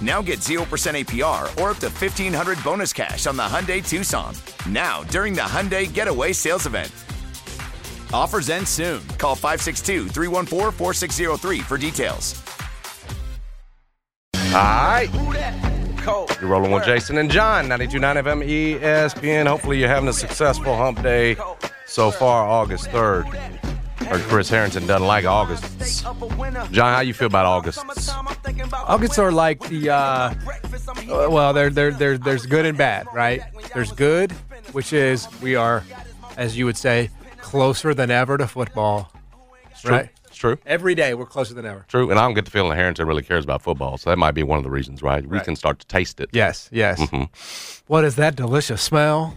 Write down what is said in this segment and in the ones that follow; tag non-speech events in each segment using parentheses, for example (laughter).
Now get 0% APR or up to 1500 bonus cash on the Hyundai Tucson. Now, during the Hyundai Getaway Sales Event. Offers end soon. Call 562 314 4603 for details. All right. You're rolling with Jason and John, 92.9 FM ESPN. Hopefully, you're having a successful hump day so far, August 3rd. Heard Chris Harrington doesn't like Augusts. John, how you feel about Augusts? Augusts are like the uh, uh, well, they're, they're, they're, there's good and bad, right? There's good, which is we are, as you would say, closer than ever to football. True. Right? It's true. Every day we're closer than ever. True. And I don't get the feeling Harrington really cares about football, so that might be one of the reasons, right? We Right. can start to taste it. Yes, yes. Mhm. What is that delicious smell?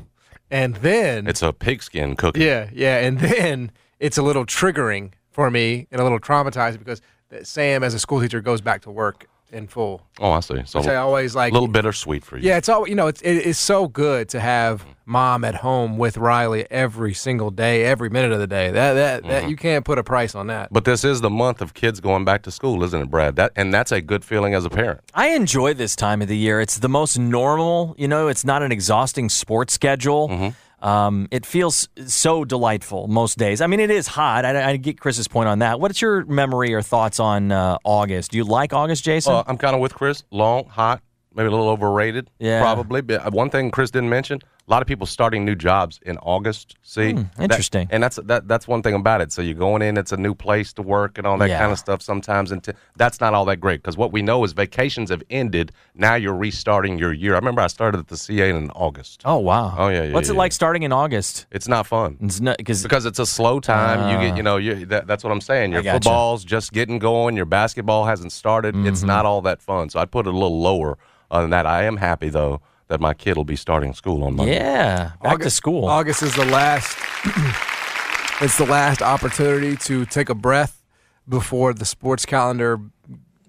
And then It's a pigskin cookie. Yeah, yeah, and then it's a little triggering for me and a little traumatizing because Sam, as a school teacher, goes back to work in full. Oh, I see. So Which I always like. a little bittersweet for you. Yeah, it's all you know. It's it, it's so good to have mom at home with Riley every single day, every minute of the day. That that, that you can't put a price on that. But this is the month of kids going back to school, isn't it, Brad? That and that's a good feeling as a parent. I enjoy this time of the year. It's the most normal. You know, it's not an exhausting sports schedule. Mm-hmm. Um, it feels so delightful most days. I mean, it is hot. I, I get Chris's point on that. What's your memory or thoughts on uh, August? Do you like August, Jason? Uh, I'm kind of with Chris. Long, hot, maybe a little overrated. Yeah. probably. But uh, one thing Chris didn't mention: a lot of people starting new jobs in August. See, That- Hmm, interesting. and that's that. That's one thing about it. So you're going in; it's a new place to work and all that Yeah. kind of stuff. Sometimes, and t- that's not all that great because what we know is vacations have ended. Now you're restarting your year. I remember I started at the CA in August. oh wow. Oh, yeah, yeah, What's it yeah. like starting in August? It's not fun. It's not because because it's a slow time. you get, you know, you that, that's what I'm saying. Your gotcha. football's just getting going. Your basketball hasn't started. It's Mm-hmm. not all that fun. So I'd put it a little lower on that. I am happy though that my kid will be starting school on Monday. yeah, back to school. August is the last. (clears throat) it's the last opportunity to take a breath before the sports calendar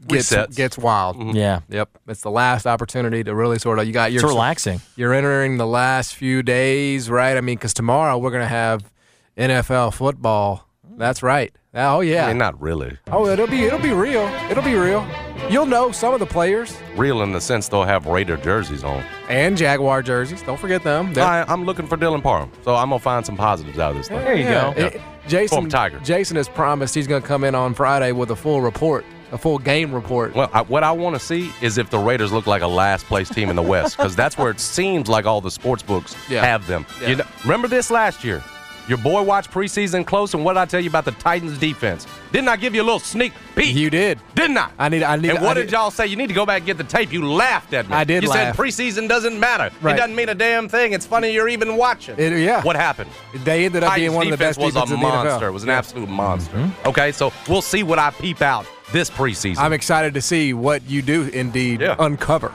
gets Resets. gets wild. Mm-hmm. yeah, Yep, it's the last opportunity to really sort of you got your it's relaxing. You're entering the last few days, right? I mean, because tomorrow we're gonna have NFL football. That's right. Oh yeah. I mean, not really oh, it'll be it'll be real. It'll be real. You'll know some of the players real in the sense they'll have Raider jerseys on. and Jaguar jerseys. Don't forget them. They're- I, I'm looking for Dylan Parham, so I'm gonna find some positives out of this thing. There you Yeah. go. It- Jason Tiger. Jason has promised he's going to come in on Friday with a full report, a full game report. Well, I, what I want to see is if the Raiders look like a last place team in the West, because that's where it seems like all the sports books Yeah. have them. Yeah. You know, remember this last year? Your boy watched preseason close, and what did I tell you about the Titans defense? Didn't I give you a little sneak peek? You did. Didn't I? I need. I need. and what need- did y'all say? You need to go back and get the tape. You laughed at me. I did You laugh. said preseason doesn't matter. Right. It doesn't mean a damn thing. It's funny you're even watching. It- yeah. What happened? They ended up being one of the best was defenses a in the monster. NFL. It was an absolute monster. Mm-hmm. Okay, so we'll see what I peep out this preseason. I'm excited to see what you do indeed Yeah. uncover.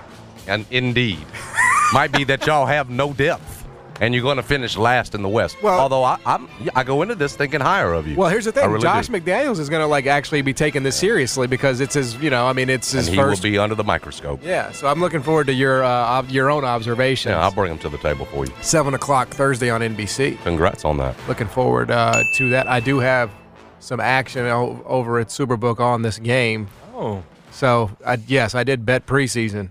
And indeed, might be that y'all have no depth, and you're going to finish last in the West. Well- although I, I'm, I go into this thinking higher of you. Well, here's the thing: really Josh do. McDaniels is going to like actually be taking this seriously because it's his. You know, I mean, it's and his he first. will be under the microscope. yeah, so I'm looking forward to your uh, your own observations. Yeah, I'll bring him to the table for you. Seven o'clock Thursday on NBC. Congrats on that. Looking forward uh, to that. I do have some action o- over at Superbook on this game. Oh, So I, yes, I did bet preseason.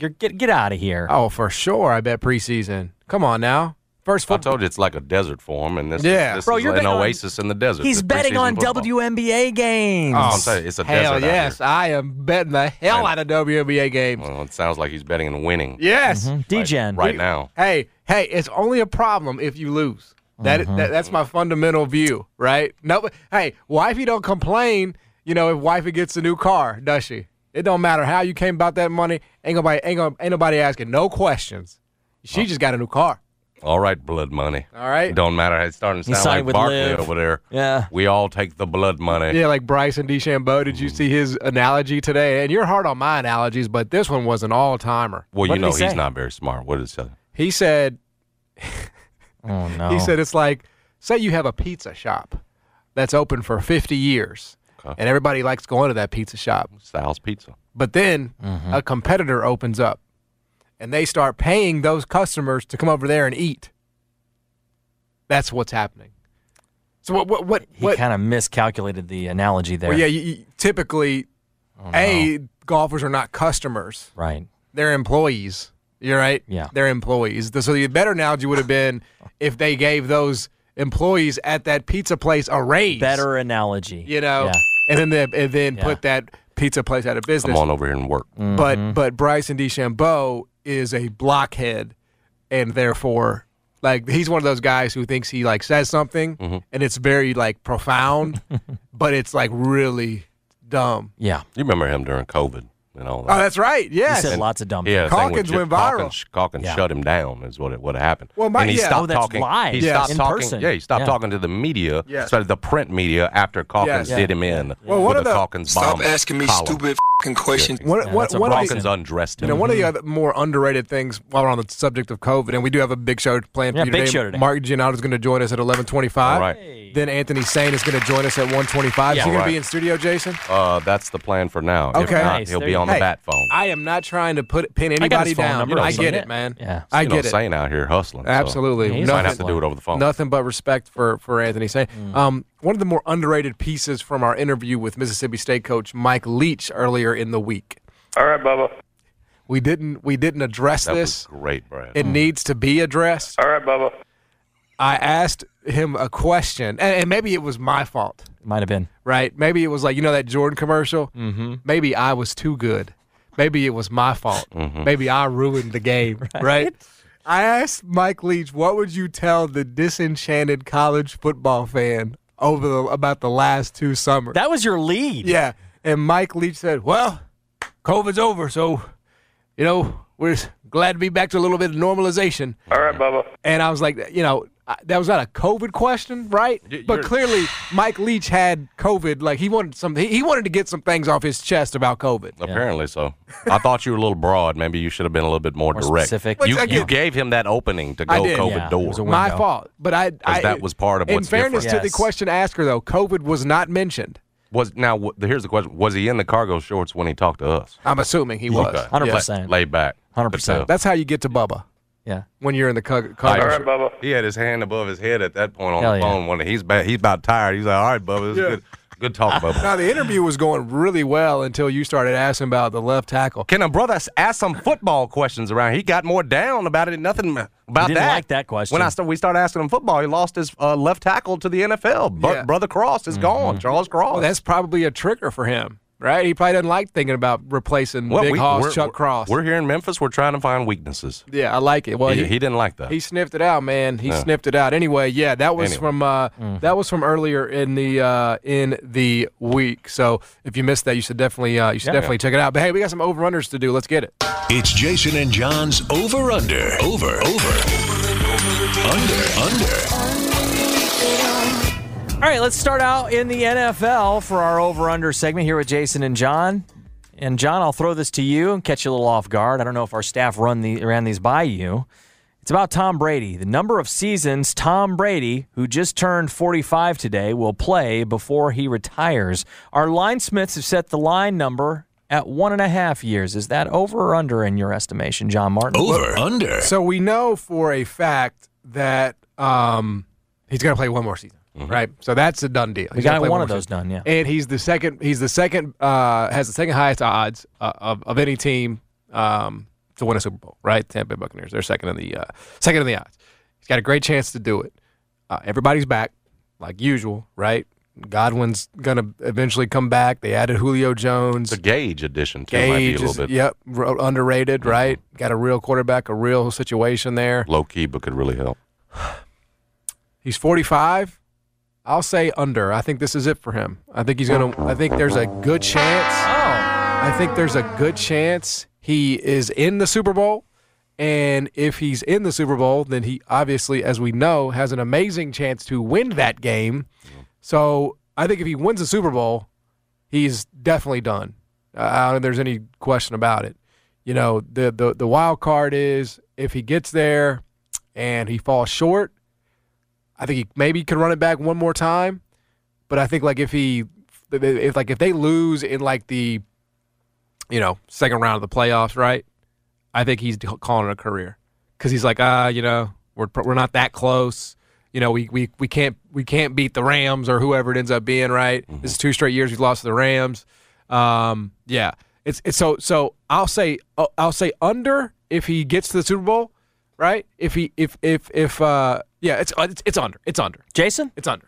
You're, get get out of here. Oh, for sure, I bet preseason. Come on now, first football. I told you it's like a desert for him, and this Yeah. is, this Bro, is you're an betting on- oasis in the desert. He's this betting on football. WNBA games. Oh, I'm saying it's a Hell desert. out yes, here. I am betting the hell out of WNBA games. Well, it sounds like he's betting and winning Yes. Mm-hmm. DGen. right now. Hey, hey, it's only a problem if you lose. That, mm-hmm. that that's my fundamental view, right? No, hey, wifey don't complain. You know, if wifey gets a new car, does she? It don't matter how you came about that money. Ain't nobody, ain't, gonna, ain't nobody asking no questions. She just got a new car. All right, blood money. All right. Don't matter. It's starting to sound like with Barkley Liv. over there. Yeah. We all take the blood money. Yeah, like Bryson DeChambeau. Did you mm-hmm. see his analogy today? And you're hard on my analogies, but this one was an all timer. Well, What you did he know he's not very smart. What did he say? He said, Oh no. He said it's like, say you have a pizza shop that's open for 50 years, Okay. and everybody likes going to that pizza shop. Sal's Pizza. But then a competitor opens up, and they start paying those customers to come over there and eat. That's what's happening. So what? What? What? he what kind of miscalculated the analogy there. well, yeah. You, you, typically, a golfers are not customers; Right. they're employees. You're right. Yeah. they're employees. So the better analogy would have been (laughs) if they gave those employees at that pizza place a raise. Better analogy. you know, Yeah. and then they, and then Yeah. put that pizza place out of business. Come on over here and work. Mm. But Mm-hmm. but Bryson DeChambeau is a blockhead, and therefore, like he's one of those guys who thinks he like says something, Mm-hmm. and it's very like profound, (laughs) but it's like really dumb. Yeah. You remember him during COVID and all Oh, that's right. He Yes. said lots of dumb yeah, things. the thing Calkins went viral. Calkins, Calkins Yeah. shut him down is what it, what happened. Well, my- and he yeah. stopped Oh, that's talking. live. He Yes. stopped In talking. person. Yeah, he stopped Yeah. talking to the media, Yes. so the print media after Calkins Yes. did him in Well, one with of the the- Calkins Stop asking me column. stupid fing questions. One, Yeah, one, that's a one of the- Calkins undressed You him. know, one of the other more underrated things while we're on the subject of COVID, and we do have a big show planned Yeah, for you big today. show today. Mark Giannotto is going to join us at 1125. All right. Then Anthony Sane is going to join us at 125. Yeah. is he going to be in studio, Jason? Uh, that's the plan for now. If Okay. not, he'll be you on go. the bat phone. I am not trying to put pin anybody his down. number. I I've get it, it. man. Yeah. I you know, get it. Sane out here hustling. so Absolutely. Yeah, he's Might Nothing- have to do it over the phone. Nothing but respect for for Anthony Sane. Mm. Um, one of the more underrated pieces from our interview with Mississippi State coach Mike Leach earlier in the week. All right, Bubba. We didn't we didn't address That this. was great, Brad. It needs to be addressed. All right, Bubba. I asked him a question, and, and maybe it was my fault, Might have been. right? Maybe it was like you know that Jordan commercial. Mm-hmm. Maybe I was too good. Maybe it was my fault. Mm-hmm. Maybe I ruined the game, (laughs) right? I asked Mike Leach, what would you tell the disenchanted college football fan over the, about the last two summers? That was your lead. yeah, and Mike Leach said, "Well, COVID's over, so you know we're glad to be back to a little bit of normalization." All right, Bubba. And I was like, you know, that was not a COVID question, right? But you're- clearly, Mike Leach had COVID. Like he wanted some, he, he wanted to get some things off his chest about COVID. Apparently so. I thought you were a little broad. Maybe you should have been a little bit more, More direct. specific. You, again- you gave him that opening to I go did. COVID Yeah, it door. was a My fault, but I, I that was part of In what's fairness different. to the question asker, though, COVID was not mentioned. Was now here's the question: Was he in the cargo shorts when he talked to us? I'm assuming he was. Okay. 100%. Laid back. 100%. That's how you get to Bubba Yeah. when you're in the car. All cargo. All short. right, Bubba. He had his hand above his head at that point on Hell the yeah. phone. When he's ba- he's about tired. He's like, "All right, Bubba, this Yeah. is good, good talk, (laughs) Bubba." Now the interview was going really well until you started asking about the left tackle. Can a brother s- ask some football questions around? He got more down about it. Nothing about didn't that. like that question. When I start, we started asking him football, he lost his uh, left tackle to the NFL. But Yeah. brother Cross is gone. Charles Cross. Well, that's probably a trigger for him, right? He probably doesn't like thinking about replacing Well, Big we- Hoss, Chuck we're- Cross. We're here in Memphis. We're trying to find weaknesses. yeah, I like it. Well, he, he, he didn't like that. He sniffed it out, man. He Yeah. sniffed it out. Anyway, yeah, that was Anyway. from uh, that was from earlier in the uh, in the week. So if you missed that, you should definitely uh, you should Yeah. definitely check it out. But hey, we got some over unders to do. Let's get it. It's Jason and John's over under. Over, over. Under, under. All right, let's start out in the NFL for our over under segment here with Jason and John. And John, I'll throw this to you and catch you a little off guard. I don't know if our staff run the ran these by you. It's about Tom Brady. The number of seasons Tom Brady, who just turned 45 today, will play before he retires. Our line smiths have set the line number at one and a half years. Is that over or under in your estimation, John Martin? Over, under. So we know for a fact that um, he's going to play one more season. Right? So that's a done deal. We He's gonna got play one of those done, yeah. And he's the second. He's the second. Uh, has the second highest odds uh, of of any team um, to win a Super Bowl. Right, Tampa Bay Buccaneers. They're second in the uh, second in the odds. He's got a great chance to do it. Uh, everybody's back, like usual, right? Godwin's gonna eventually come back. They added Julio Jones. The Gage addition too might be a Gage little is bit yep r- underrated, right? Got a real quarterback, a real situation there. low key, but could really help. He's 45. I'll say under. I think this is it for him. I think he's gonna. I think there's a good chance. Oh, I think there's a good chance he is in the Super Bowl. And if he's in the Super Bowl, then he obviously, as we know, has an amazing chance to win that game. So I think if he wins the Super Bowl, he's definitely done. I don't think there's any question about it. You know, the, the the wild card is if he gets there and he falls short, I think he maybe could run it back one more time. But I think like if he if like if they lose in like the you know second round of the playoffs, right? I think he's calling it a career because he's like, ah, you know, we're we're not that close. You know, we, we we can't we can't beat the Rams or whoever it ends up being. Right? This is two straight years we've lost to the Rams. Um, yeah, it's it's so so. I'll say uh, I'll say under if he gets to the Super Bowl, right? If he if if if uh yeah, it's uh, it's, it's under. It's under. Jason? It's under.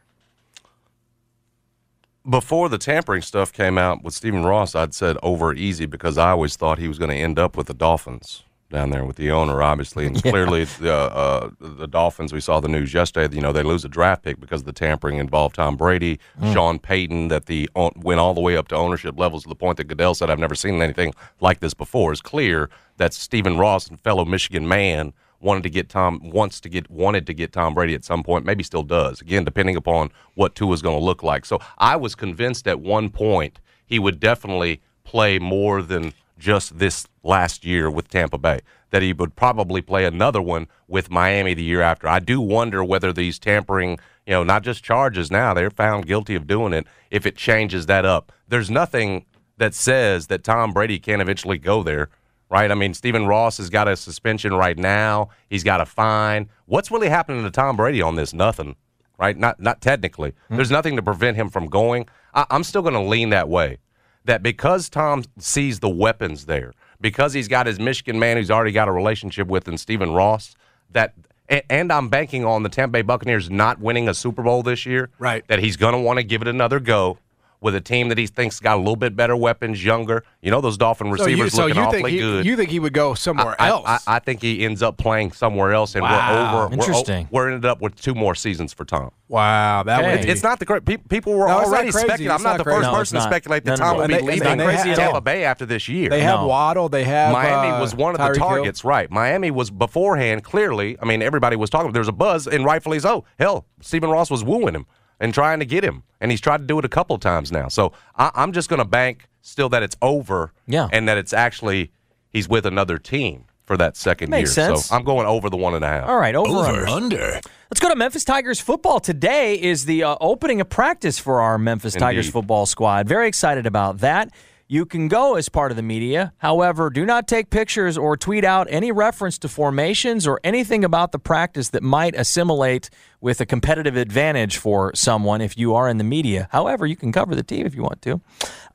Before the tampering stuff came out with Stephen Ross, I'd said over easy because I always thought he was going to end up with the Dolphins down there with the owner, obviously, and (laughs) clearly the uh, uh, the Dolphins. We saw the news yesterday. You know they lose a draft pick because the tampering involved Tom Brady, mm. Sean Payton. That the own- went all the way up to ownership levels to the point that Goodell said, "I've never seen anything like this before." It's clear that Stephen Ross and fellow Michigan man wanted to get Tom wants to get wanted to get Tom Brady at some point, maybe still does. Again, depending upon what Tua is going to look like. So I was convinced at one point he would definitely play more than just this last year with Tampa Bay. That he would probably play another one with Miami the year after. I do wonder whether these tampering, you know, not just charges now, they're found guilty of doing it, if it changes that up. There's nothing that says that Tom Brady can't eventually go there right? I mean, Stephen Ross has got a suspension right now. He's got a fine. What's really happening to Tom Brady on this? Nothing, right? Not not technically. Hmm. There's nothing to prevent him from going. I, I'm still going to lean that way. That because Tom sees the weapons there, because he's got his Michigan man who's already got a relationship with, and Stephen Ross, that. And I'm banking on the Tampa Bay Buccaneers not winning a Super Bowl this year. Right. That he's going to want to give it another go with a team that he thinks got a little bit better weapons, younger. You know, those Dolphin So you, receivers so looking you awfully think he, good. you think he would go somewhere I, else? I, I think he ends up playing somewhere else, and Wow. we're over. We're, Interesting. we're ended up with two more seasons for Tom. wow, that Okay. would It's, it's not the correct. People, people were No, already speculating. I'm not, not the first No, person it's to speculate that No, no, Tom no. will be leaving they have- Tampa. Bay after this year. They have No. Waddle. They have Miami uh, was one of Tyreek the Hill. targets, right? Miami was beforehand. Clearly, I mean, everybody was talking. There was a buzz, and rightfully so. Hell, Stephen Ross was wooing him and trying to get him, and he's tried to do it a couple of times now. So I, I'm just going to bank still that it's over, Yeah. and that it's actually he's with another team for that second Makes year. sense. So I'm going over the one and a half. All right, over, Over under. under. Let's go to Memphis Tigers football. Today is the uh, opening of practice for our Memphis Tigers football squad. Very excited about that. You can go as part of the media. However, do not take pictures or tweet out any reference to formations or anything about the practice that might assimilate with a competitive advantage for someone if you are in the media. However, you can cover the team if you want to.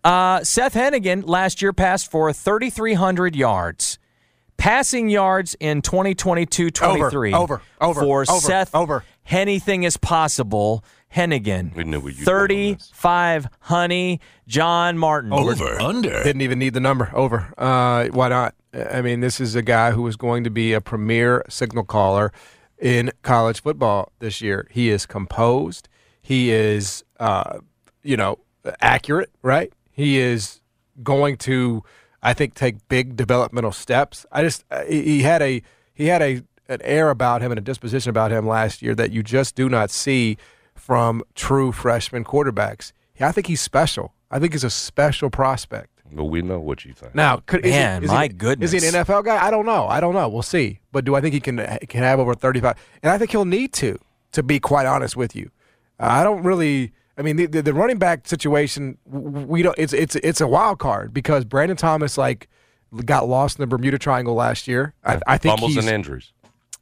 Uh, Seth Henigan last year passed for 3,300 yards. Passing yards in 2022 23 Over, over, for over, Seth over. Anything is possible. Henigan. We knew we'd use one on this. 35 Honey. John Martin. Over under. Didn't even need the number. Over. Uh, why not? I mean, this is a guy who is going to be a premier signal caller in college football this year. He is composed. He is, uh, you know, accurate. Right. He is going to, I think, take big developmental steps. I just uh, he he had a he had a an air about him and a disposition about him last year that you just do not see from true freshman quarterbacks. I think he's special. I think he's a special prospect. But we know what you think. Now, could, is he- Man, is he, my Is he an NFL guy? I don't know. I don't know. We'll see. But do I think he can can have over thirty five? And I think he'll need to. To be quite honest with you, uh, I don't really. I mean, the, the, the running back situation, we don't. It's it's it's a wild card because Brandon Thomas like got lost in the Bermuda Triangle last year. I, I think Fumbles he's and injuries.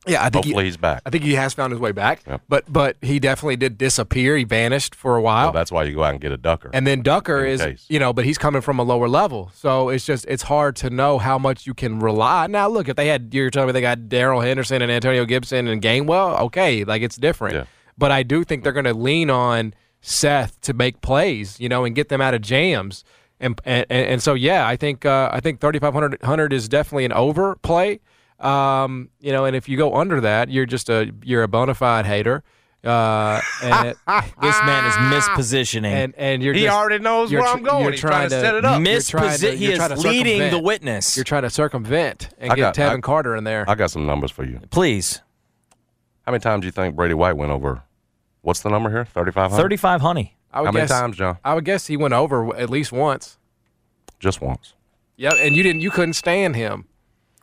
Yeah, I think Hopefully he, he's back. I think he has found his way back. Yep. But but he definitely did disappear. He vanished for a while. Well, that's why you go out and get a ducker. And then Ducker is, case. you know, but he's coming from a lower level, so it's just it's hard to know how much you can rely. Now, look, if they had, you're telling me they got Darrell Henderson and Antonio Gibson and Gainwell, okay, like it's different. Yeah. But I do think they're going to lean on Seth to make plays, you know, and get them out of jams. And and, and so yeah, I think uh, I think 3500 is definitely an overplay. Um, you know, and if you go under that, you're just a you're a bona fide hater. Uh, and it, (laughs) This man is mispositioning. and and you're he just, already knows you're where I'm going. you're He's trying to set it up. You're to- he is leading the witness. You're trying to circumvent and I get got- Tevin I- Carter in there. I got some numbers for you. Please. How many times do you think Brady White went over? What's the number here? 3,500? 35 honey. I would How many guess, times, John? I would guess he went over at least once. Just once. Yep, and you didn't. You couldn't stand him.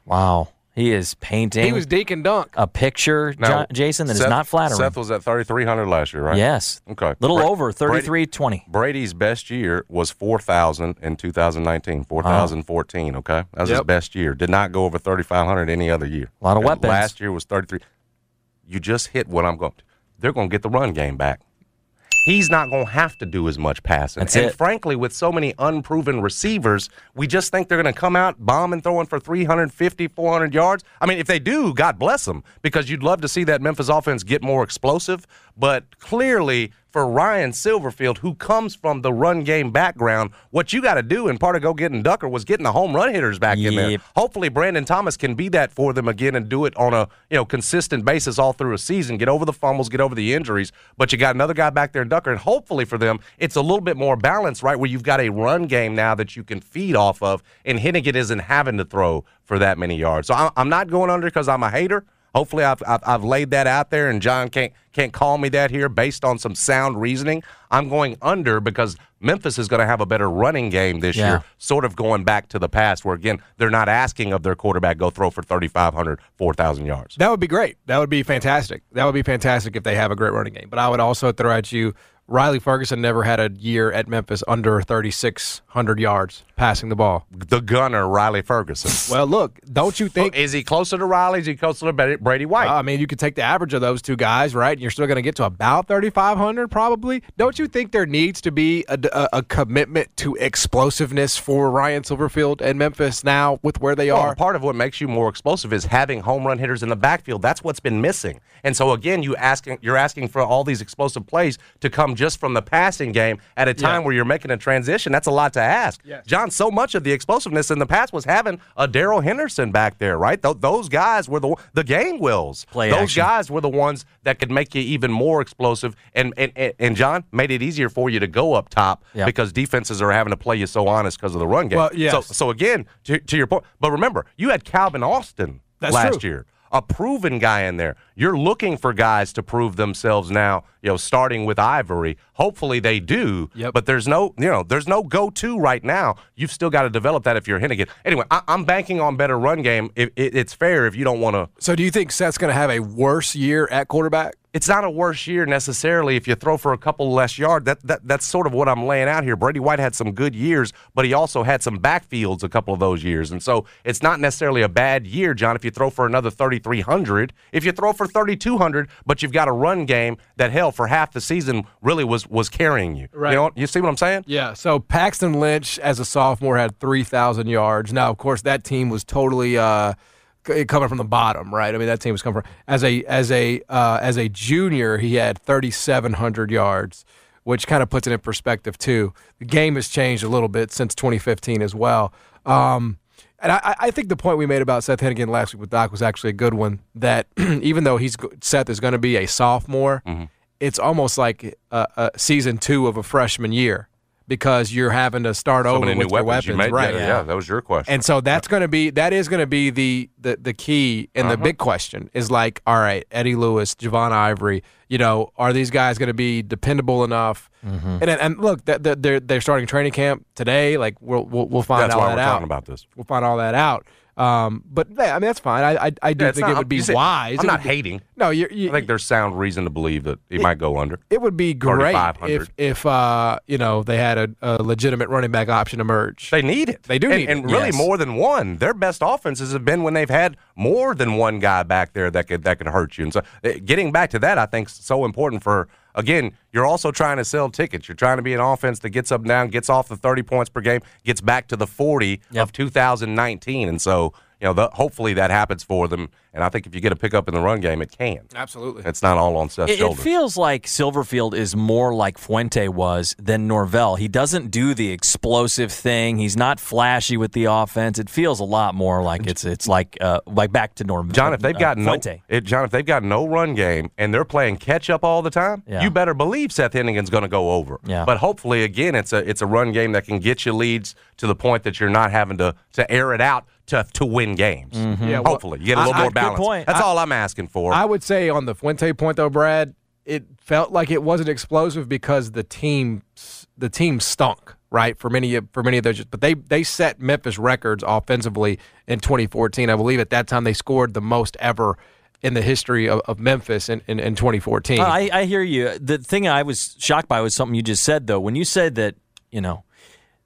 Wow. He is painting He was Deacon Dunk. a picture, Now, Jo- Jason, that is Seth- not flattering. Seth was at 3,300 last year, right? Yes. Okay. A Little Bra- over, Brady- Brady's best year was 4,000 in 2019, 4,014, okay? That was his best year. Did not go over 3,500 any other year. A lot of And weapons. Last year was 33. You just hit what I'm going to. They're going to get the run game back. He's not going to have to do as much passing. That's and it. frankly, with so many unproven receivers, we just think they're going to come out bombing, throwing for 350, 400 yards. I mean, if they do, God bless them, because you'd love to see that Memphis offense get more explosive. But clearly, for Ryan Silverfield, who comes from the run game background, what you got to do, and part of go getting Ducker was getting the home run hitters back in there. Hopefully, Brandon Thomas can be that for them again and do it on a you know consistent basis all through a season. Get over the fumbles, get over the injuries. But you got another guy back there in Ducker, and hopefully for them, it's a little bit more balanced, right? Where you've got a run game now that you can feed off of, and Henigan isn't having to throw for that many yards. So I'm not going under because I'm a hater. Hopefully, I've, I've I've laid that out there, and John can't can't call me that here based on some sound reasoning. I'm going under because Memphis is going to have a better running game this Yeah. year, sort of going back to the past, where again they're not asking of their quarterback go throw for 3,500, 4,000 yards. That would be great. That would be fantastic. That would be fantastic if they have a great running game. But I would also throw at you Riley Ferguson never had a year at Memphis under 3,600 yards passing the ball. The gunner Riley Ferguson. (laughs) Well, look, don't you think? is he closer to Riley? Is he closer to Brady- White? I mean, you could take the average of those two guys, right? And you're still going to get to about 3,500 probably. Don't you think there needs to be a, a, a commitment to explosiveness for Ryan Silverfield and Memphis now with where they Well, are? part of what makes you more explosive is having home run hitters in the backfield. That's what's been missing. And so again, you asking you're asking for all these explosive plays to come just from the passing game at a time where you're making a transition. That's a lot to ask. John, so much of the explosiveness in the past was having a Darrell Henderson back there, right? Th- those guys were the the Gainwells. Play those action. guys were the ones that could make you even more explosive. And and, and, and John made it easier for you to go up top Yep. because defenses are having to play you so honest because of the run game. Well, yes. So so again, to, to your point, but remember, you had Calvin Austin That's last true. year, a proven guy in there. You're looking for guys to prove themselves now. You know, starting with Ivory. Hopefully they do. Yep. But there's no, you know, there's no go-to right now. You've still got to develop that if you're Henigan. Anyway, I, I'm banking on better run game. It, it, it's fair if you don't want to. So do you think Seth's going to have a worse year at quarterback? It's not a worse year necessarily if you throw for a couple less yards. That, that that's sort of what I'm laying out here. Brady White had some good years, but he also had some backfields a couple of those years, and so it's not necessarily a bad year, John. If you throw for another 3,300, if you throw for 3,200, but you've got a run game that hell for half the season really was was carrying you. Right. You know, you see what I'm saying? Yeah. So Paxton Lynch, as a sophomore, had 3,000 yards. Now, of course, that team was totally uh, coming from the bottom, right? I mean, that team was coming from as a as a uh, as a junior, he had 3,700 yards, which kind of puts it in perspective too. The game has changed a little bit since 2015 as well. Um, and I, I think the point we made about Seth Henigan last week with Doc was actually a good one. That (clears throat) even though he's Seth is going to be a sophomore, it's almost like a, a season two of a freshman year because you're having to start So over with weapons, weapons, you made. right? Yeah, yeah, that was your question. And so that's going to be that is going to be the the the key and Uh-huh. the big question is like, all right, Eddie Lewis, Javon Ivory, you know, are these guys going to be dependable enough? Mm-hmm. And and look, they're they're starting training camp today. Like we'll we'll, we'll find that's all why that we're out. talking about this. We'll find all that out. Um, but yeah, I mean that's fine. I I, I do Yeah, think not- it would be wise. I'm not be- hating. No, you're, you I think there's sound reason to believe that he might go under. it would be great if if uh you know they had a, a legitimate running back option emerge. They need it. They do and, need and it, really yes. more than one. Their best offenses have been when they've had more than one guy back there that could that could hurt you. And so, uh, getting back to that, I think is so important for. Again, you're also trying to sell tickets. You're trying to be an offense that gets up and down, gets off the 30 points per game, gets back to the 40 of 2019, and so you know, the, hopefully that happens for them. And I think if you get a pickup in the run game, it can. Absolutely. It's not all on Seth's It, it feels like Silverfield is more like Fuente was than Norvell. He doesn't do the explosive thing. He's not flashy with the offense. It feels a lot more like it's it's like uh, like back to Norvell. John, if they've uh, got no, it, John, if they've got no run game and they're playing catch up all the time, Yeah. you better believe Seth Henigan's going to go over. Yeah. But hopefully, again, it's a it's a run game that can get you leads to the point that you're not having to to air it out to to win games. Yeah, well, Hopefully, you get a little I- I- more good balance. point. That's I- all I'm asking for. I would say on the Fuente point though, Brad, it felt like it wasn't explosive because the team the team stunk right for many of- for many of those. But they they set Memphis records offensively in 2014. I believe at that time they scored the most ever in the history of, of Memphis in, in, in 2014. Uh, I, I hear you. The thing I was shocked by was something you just said, though. When you said that, you know,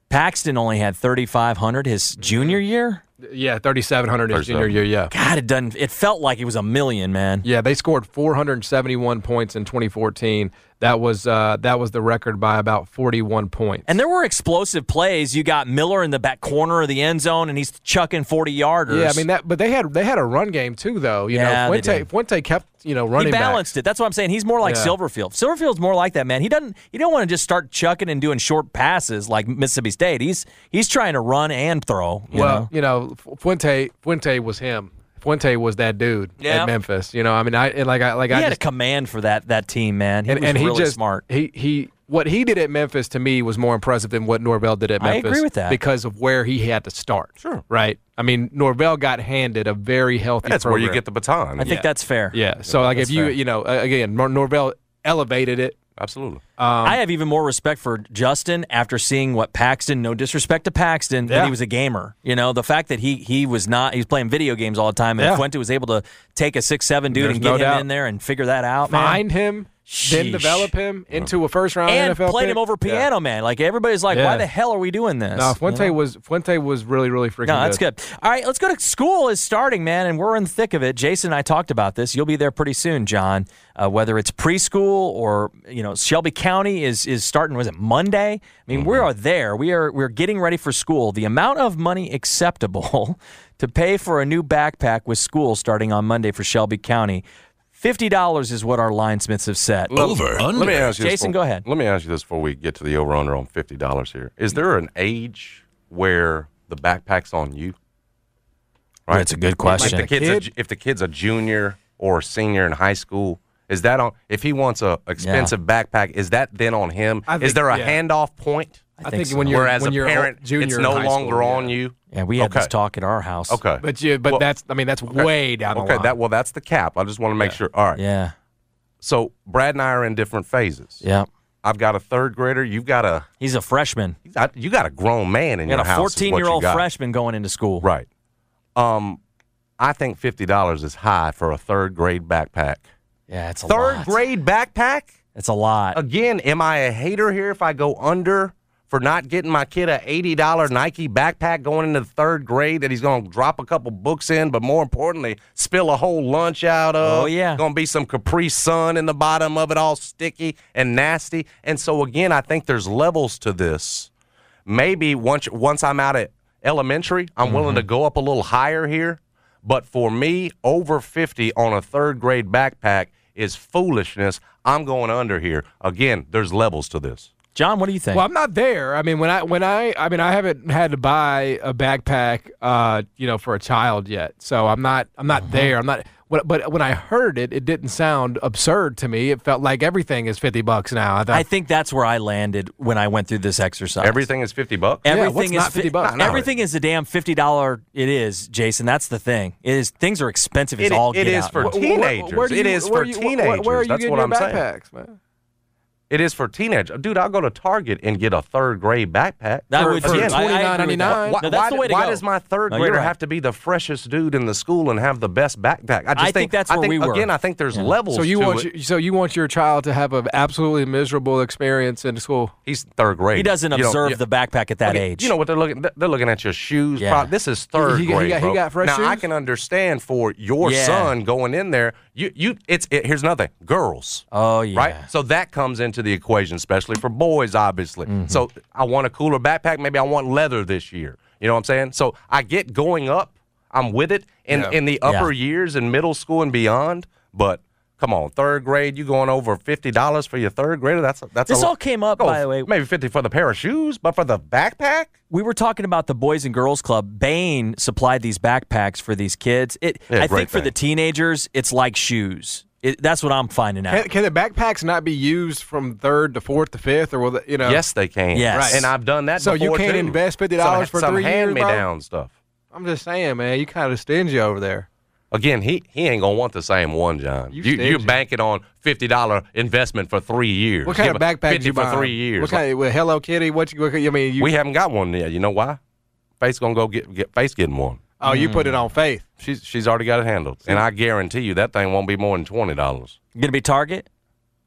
Paxton only had 3,500 his junior year. Yeah, 3,700 his junior year. Yeah. God, it doesn't. It felt like it was a million, man. Yeah, they scored 471 points in 2014. That was uh, that was the record by about 41 points. And there were explosive plays. You got Miller in the back corner of the end zone, and he's chucking 40 yarders. yeah, I mean that, but they had they had a run game too, though. You Yeah, know, Fuente. Fuente kept you know running he balanced it. That's what I'm saying. He's more like Yeah. Silverfield. Silverfield's more like that, man. He doesn't. You don't want to just start chucking and doing short passes like Mississippi State. He's he's trying to run and throw. You well, know? you know, Fu- Fuente Fuente was him. Fuente was that dude Yeah. at Memphis. You know, I mean, I and like I like he I had just, a command for that that team, man. He and, was and he really just smart. He he what he did at Memphis to me was more impressive than what Norvell did at Memphis. I Memphis. agree with that. because of where he had to start. Sure. right. I mean, Norvell got handed a very healthy. That's where you get the baton. I think that's fair. Yeah. So like if you fair. you know uh, again Norvell elevated it. Absolutely. Um, I have even more respect for Justin after seeing what Paxton. No disrespect to Paxton, but he was a gamer. You know, the fact that he he was not. He was playing video games all the time, and Yeah. Fuente was able to take a six seven dude There's and get no him doubt. in there and figure that out. man. Find him, then develop him into a first round and NFL played pick. him over Yeah. Piano Man. Like everybody's like, why the hell are we doing this? No, You Fuente know? was Fuente was really really freaking. No, that's good. All right, let's go to school is starting, man, and we're in the thick of it. Jason and I talked about this. You'll be there pretty soon, John. Uh, whether it's preschool or you know Shelby County is is starting. Was it Monday? I mean, we are there. We are we're getting ready for school. The amount of money acceptable (laughs) to pay for a new backpack with school starting on Monday for Shelby County. Fifty dollars is what our linesmiths have set. Over, under. Let me ask you this Jason, before- go ahead. Let me ask you this before we get to the over under on fifty dollars here. Is there an age where the backpack's on you? Right. That's a good question. If the kid's a, if the kid's a junior or a senior in high school, is that on? If he wants a expensive backpack, is that then on him? I is there a yeah. handoff point? I think think, so. when you're Whereas when a you're a parent, junior it's no longer school, on yeah. you. Yeah, we had this talk at our house. Okay. But you, but Well- that's I mean that's way down the Okay, line. that well, that's the cap. I just want to make sure. All right. Yeah. So Brad and I are in different phases. Yeah. I've got a third grader. You've got a He's a freshman. you got, you got a grown man in You your got a house. is what 14 year you old got. freshman going into school. Right. Um, I think fifty dollars is high for a third grade backpack. Yeah, it's a Third lot. grade backpack. It's a lot. Again, am I a hater here if I go under for not getting my kid a eighty dollar Nike backpack going into the third grade that he's going to drop a couple books in, but more importantly, spill a whole lunch out of? Oh, yeah. going to be some Capri Sun in the bottom of it, all sticky and nasty. And so again, I think there's levels to this. Maybe once once I'm out at elementary, I'm willing Mm-hmm. to go up a little higher here. But for me, over 50 on a third grade backpack is foolishness. I'm going under here. Again, there's levels to this. John, what do you think? Well, I'm not there. I mean, when I when I I mean, I haven't had to buy a backpack, uh, you know, for a child yet. So I'm not I'm not Uh-huh. there. I'm not. But but when I heard it, it didn't sound absurd to me. It felt like everything is fifty bucks now. I thought, I think that's where I landed when I went through this exercise. Everything is 50 bucks. Everything what's is not 50 bucks? No, Everything is a damn fifty dollar. It is, Jason. That's the thing. It is things are expensive as It- all it get is out. for teenagers. where do It you- is where for you- wh- wh- Where are teenagers. you That's getting what your I'm saying. backpacks, man? It is for teenagers. Dude, I'll go to Target and get a third grade backpack. That For- would for too. I- I agree with that. $29.99. Why, No, that's why- the way to why go. does my third No, you're grader right. have to be the freshest dude in the school and have the best backpack? I just I think that's I where think, we were. Again, I think there's levels. So you to want it. your, so you want your child to have an absolutely miserable experience in school? He's third grade. He doesn't You know, observe yeah. the backpack at that Look at- age. You know what they're looking? They're looking at your shoes. Yeah. Pro- This is third He- he grade. got- he bro. got fresh now I shoes? can understand for your Yeah. son going in there. You you it's it, here's another thing. Girls. Oh, yeah. Right. So that comes into the equation, especially for boys, obviously. Mm-hmm. So I want a cooler backpack. Maybe I want leather this year. You know what I'm saying? So I get going up. I'm with it in in the upper years in middle school and beyond. But come on, third grade, you going over fifty dollars for your third grader? That's a, that's This a, all came up, Oh, by the way. Maybe fifty for the pair of shoes, but for the backpack. we were talking about the Boys and Girls Club. Bain supplied these backpacks for these kids. It, Yeah, I great think for the teenagers, it's like shoes. It, that's what I'm finding out. Can, can the backpacks not be used from third to fourth to fifth, or will the, you know? Yes, they can. Yes. Right. and I've done that. So you can't too. invest $50 for some three years, hand me down stuff. I'm just saying, man. You kind of stingy over there. Again, he he ain't gonna want the same one, John. You You, you, are banking on fifty dollar investment for three years. What kind Give of a backpack Fifty you for buying? three years. What kind of with Hello Kitty? What you? What, I mean, you. we haven't got one yet. You know why? Faith gonna go get get Faith getting one. Oh, you put it hmm. on Faith. She's she's already got it handled, and I guarantee you that thing won't be more than twenty dollars. Going to be Target?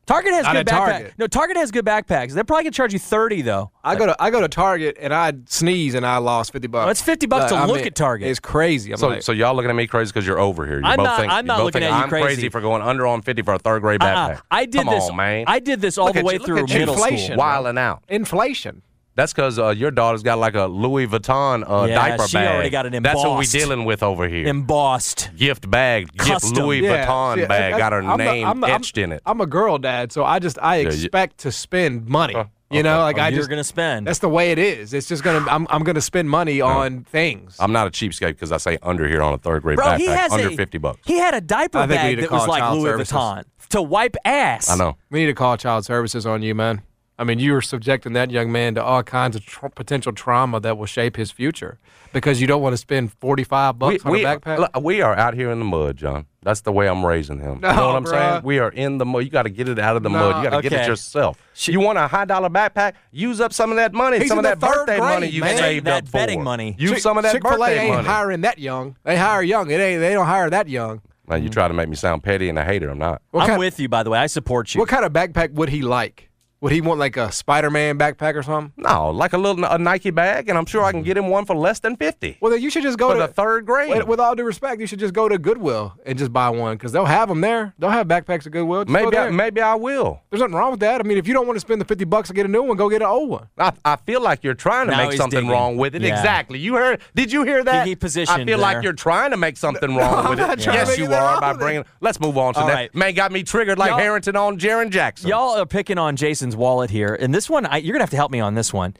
Target has Not good at backpacks. Target. No, Target has good backpacks. They're probably going to charge you 30 though. I go to I go to Target and I sneeze and I lost fifty bucks. Well, it's 50 bucks to I look at Target. It's crazy. I'm So like, so y'all looking at me crazy because you're over here. You I'm both not- think, I'm not both looking think at you I'm crazy. for going under on fifty for a third grade Uh-uh. backpack. I did Come this. on, man. I did this all Look the at way you- look through at you. middle Inflation. school. bro. Wilding out. inflation. That's because uh, your daughter's got like a Louis Vuitton uh, Yeah, diaper she bag. already got it That's what we embossed. dealing with over here. Embossed. gift bag, gift Louis Yeah, Vuitton see, bag, I- got her I'm name I'm a- I'm- etched in it. I'm a girl dad, so I just I you- expect to spend money. Uh, you know, like Oh, I you're just going to spend. That's the way it is. It's just gonna. I'm I'm gonna spend money on things. I'm not a cheapskate because I say under here on a third grade Bro, backpack, he has under a, fifty bucks. He had a diaper I think we bag that was like Louis services. Vuitton to wipe ass. I know. We need to call child services on you, man. I mean, you are subjecting that young man to all kinds of tr- potential trauma that will shape his future because you don't want to spend 45 bucks on we, a backpack. look, we are out here in the mud, John. That's the way I'm raising him. you know what I'm bruh. saying? We are in the mud. You got to get it out of the No, mud. You got to get it yourself. you want a high dollar backpack? Use up some of that money, He's some of that birthday grade, money you man. saved That up betting for. money. Use Chick- some of that Chick-fil-A birthday ain't money. hiring that young. They hire young. It ain't. They don't hire that young. Now you try to make me sound petty and a hater. I'm not. What I'm kind, with you, by the way. I support you. what kind of backpack would he like? Would he want like a Spider-Man backpack or something? No, like a little a Nike bag, and I'm sure I can mm. get him one for less than fifty Well, then you should just go for to the third grade. With, with all due respect, you should just go to Goodwill and just buy one because they'll have them there. They'll have backpacks at Goodwill. Just go maybe I, maybe I will. There's nothing wrong with that. I mean, if you don't want to spend the 50 bucks to get a new one, go get an old one. I, I feel like you're trying to Now make something digging. wrong with it. Yeah. Exactly. You heard? Did you hear that? He- he I feel there. like you're trying to make something wrong I'm with not it. to Yes, you are by with it. bringing. Let's move on to All that. right. Man got me triggered like Harrington on Jaren Jackson. Y'all are picking on Jason's wallet here, and this one I, you're gonna have to help me on this one.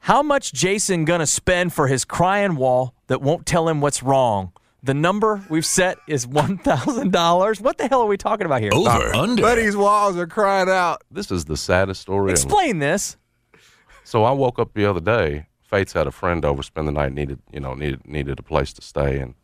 How much Jason gonna spend for his crying wall that won't tell him what's wrong? The number we've set is one thousand dollars. What the hell are we talking about here? Over, under. Buddy's walls are crying out. This is the saddest story. ever. Explain this. So I woke up the other day. Fates had a friend over, spend the night, needed you know needed needed a place to stay, and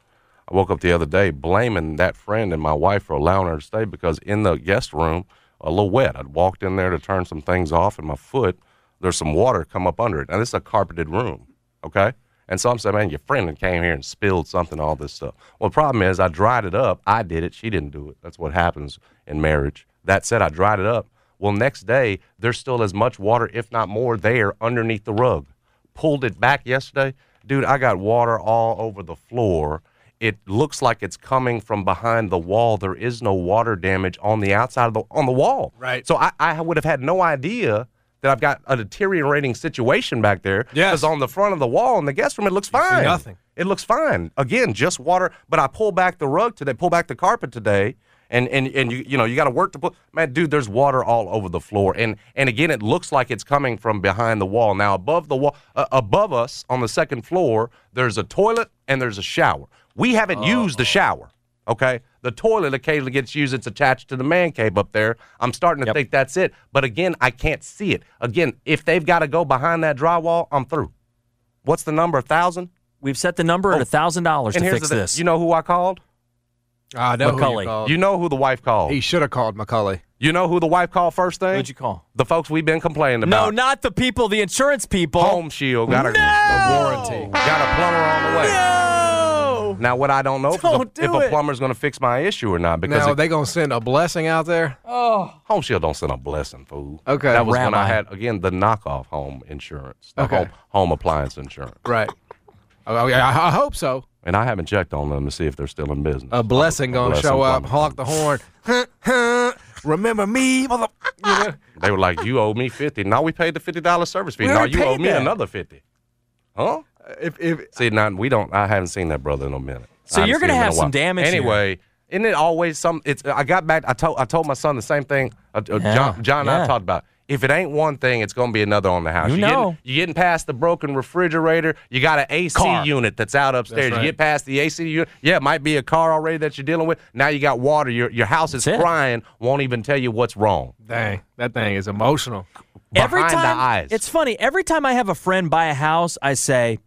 I woke up the other day blaming that friend and my wife for allowing her to stay because in the guest room a little wet. I'd walked in there to turn some things off, and my foot there's some water come up under it. Now this is a carpeted room, okay. And so I'm saying, man, your friend came here and spilled something, all this stuff. Well, the problem is I dried it up. I did it. She didn't do it. That's what happens in marriage. That said, I dried it up. Well, next day, there's still as much water, if not more, there underneath the rug. Pulled it back yesterday. Dude, I got water all over the floor. It looks like it's coming from behind the wall. There is no water damage on the outside of the on the wall. Right. So I, I would have had no idea that I've got a deteriorating situation back there. Yes. Because on the front of the wall in the guest room, it looks fine. nothing. It looks fine. Again, just water. But I pull back the rug today, pull back the carpet today, and and and you you know you got to work to put. Man, dude, there's water all over the floor, and and again, it looks like it's coming from behind the wall. Now above the wall, uh, above us on the second floor, there's a toilet and there's a shower. We haven't oh. used the shower. Okay, the toilet occasionally gets used. It's attached to the man cave up there. I'm starting to think that's it. But again, I can't see it. Again, if they've got to go behind that drywall, I'm through. What's the number? A thousand? We've set the number at oh. a thousand dollars to here's fix the this. You know who I called? I know who you called. You know who the wife called? he should have called McCully. You know who the wife called first thing? Who'd you call? The folks we've been complaining about. No, not the people, the insurance people. Home Shield got a, No! warranty. got a plumber on the way. No. Now, what I don't know if, Don't if do a plumber's going to fix my issue or not because Now it- they gonna send a blessing out there. Oh. Home Shield don't send a blessing, fool. Okay. That was when I had again the knockoff home insurance, the Okay. home, home appliance insurance, Right. Oh, oh, yeah, I, I hope so. and I haven't checked on them to see if they're still in business. A blessing gonna show up, plumbing. honk the horn. Remember me, mother. They were like, "You owe me fifty. Now we paid the fifty dollars service fee. We Now you owe paid me another fifty. Huh? If, if See, now we don't. I haven't seen that brother in a minute. So you're gonna seen him in have some damage. Anyway, isn't it always some? It's. I got back. I told. I told my son the same thing. Uh, uh, Yeah, John, John and I talked about. If it ain't one thing, it's gonna be another on the house. You You're know. Getting, you're getting past the broken refrigerator. You got an AC Car. unit that's out upstairs. That's right. You get past the AC unit. Yeah, it might be a car already that you're dealing with. Now you got water. Your your house is That's it. crying. Won't even tell you what's wrong. dang, that thing is emotional. every Behind the time eyes. it's funny every time i have a friend buy a house i say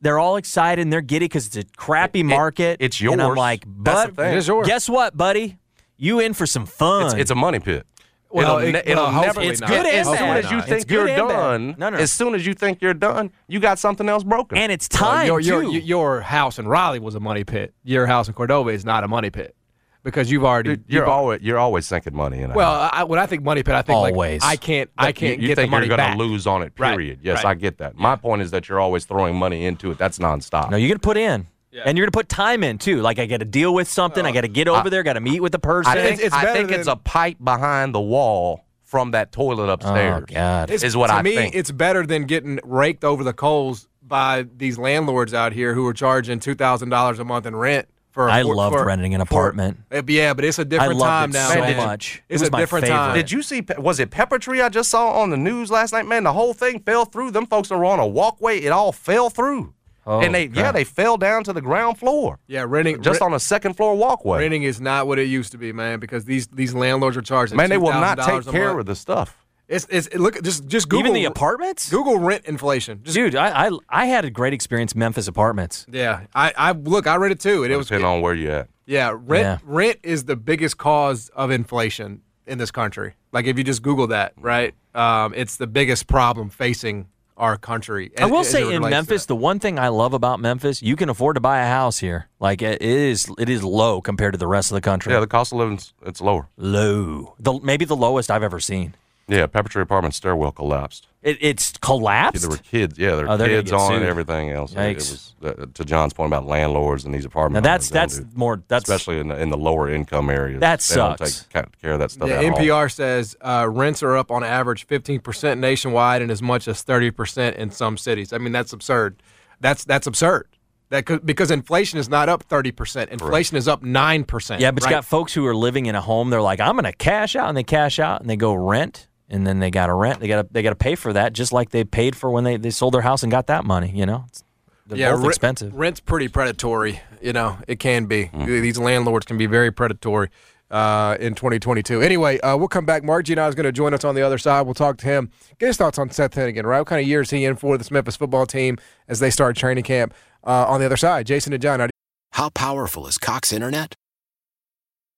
they're all excited and they're giddy because it's a crappy market it's yours. and i'm like but thing. It is yours. guess what buddy you in for some fun It's, it's a money pit. Well, it'll, it- it'll well, never. hopefully It's not. good as soon as you think you're done, No, no. as soon as you think you're done, you got something else broken. and it's Well, time your, your, too. your, your house in Raleigh was a money pit. Your house in Cordova is not a money pit because you've already. Dude, you're you've always you're always sinking money in. a Well. I, when I think money pit, I think Always. like I can't. I can't you, you get think the money you're going to lose on it. Right, Period. Yes, right. I get that. My point is that you're always throwing money into it. That's nonstop. no you're gonna put in and you're gonna put time in too like i gotta deal with something i uh, gotta get over there gotta meet with the person I think, It's- it's I better think it's a pipe behind the wall from that toilet oh, upstairs. oh god It's- is what to I me, think. it's better than getting raked over the coals by these landlords out here who are charging two thousand dollars a month in rent. For I for- loved for- renting an apartment. Uh, yeah, but it's a different loved time it now. so man. much. It It's was a my different time. favorite. Did you see? Was it Pepper Tree? I just saw on the news last night. Man, the whole thing fell through. Them folks that were on a walkway. It all fell through. Oh, and they, yeah, they fell down to the ground floor, Yeah, renting just rent- on a second floor walkway. renting is not what it used to be, man. Because these these landlords are charging. Man, they will not take care month. of the stuff. It's it's look just just Google even the apartments Google rent inflation. Just, dude I, I i had a great experience memphis apartments yeah, I I look I read it too, and it was Depending on where you at. Yeah, rent Yeah. rent is the biggest cause of inflation in this country. Like if you just Google that, right? Um, it's the biggest problem facing our country. I will say in Memphis, the one thing I love about Memphis, you can afford to buy a house here. Like it is, it is low compared to the rest of the country. Yeah, the cost of living it's lower. low, the maybe the lowest I've ever seen. Yeah, Pepper Tree Apartment stairwell collapsed. It, it's collapsed. There were kids. Yeah, there Oh, were they're kids on it, sued. everything else. It- It was uh, to John's point about landlords and these now apartments. that's that's more that's especially in the, in the lower income areas. That They don't sucks. take care of that stuff. Yeah, at all. NPR says uh, rents are up on average 15% nationwide and as much as 30% in some cities. I mean, that's absurd. That's that's absurd. That could, because inflation is not up 30%. Inflation is up 9%. yeah. But right? you got folks who are living in a home. They're like, I'm going to cash out, and they cash out, and they go rent, and then they got to rent. They got to they got to pay for that, just like they paid for when they, they sold their house and got that money. You know, It's- they're yeah, both re- expensive. Rent's pretty predatory. You know, it can be. Mm-hmm. These landlords can be very predatory uh, in 2022. Anyway, uh, we'll come back. Mark Gianna is going to join us on the other side. We'll talk to him, get his thoughts on Seth Henigan, right? What kind of year is he in for this Memphis football team as they start training camp uh, on the other side? Jason and John, How powerful is Cox Internet?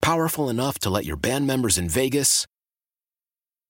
Powerful enough to let your band members in Vegas,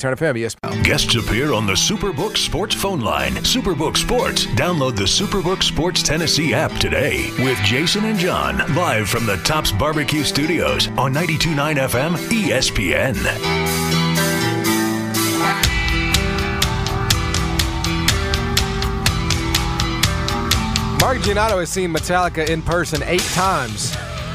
Turn FM, ESPN. Guests appear on the Superbook Sports phone line. Superbook Sports. Download the Superbook Sports Tennessee app today with Jason and John live from the Tops Barbecue Studios on 92.9 FM ESPN. Mark Giannotto has seen Metallica in person eight times.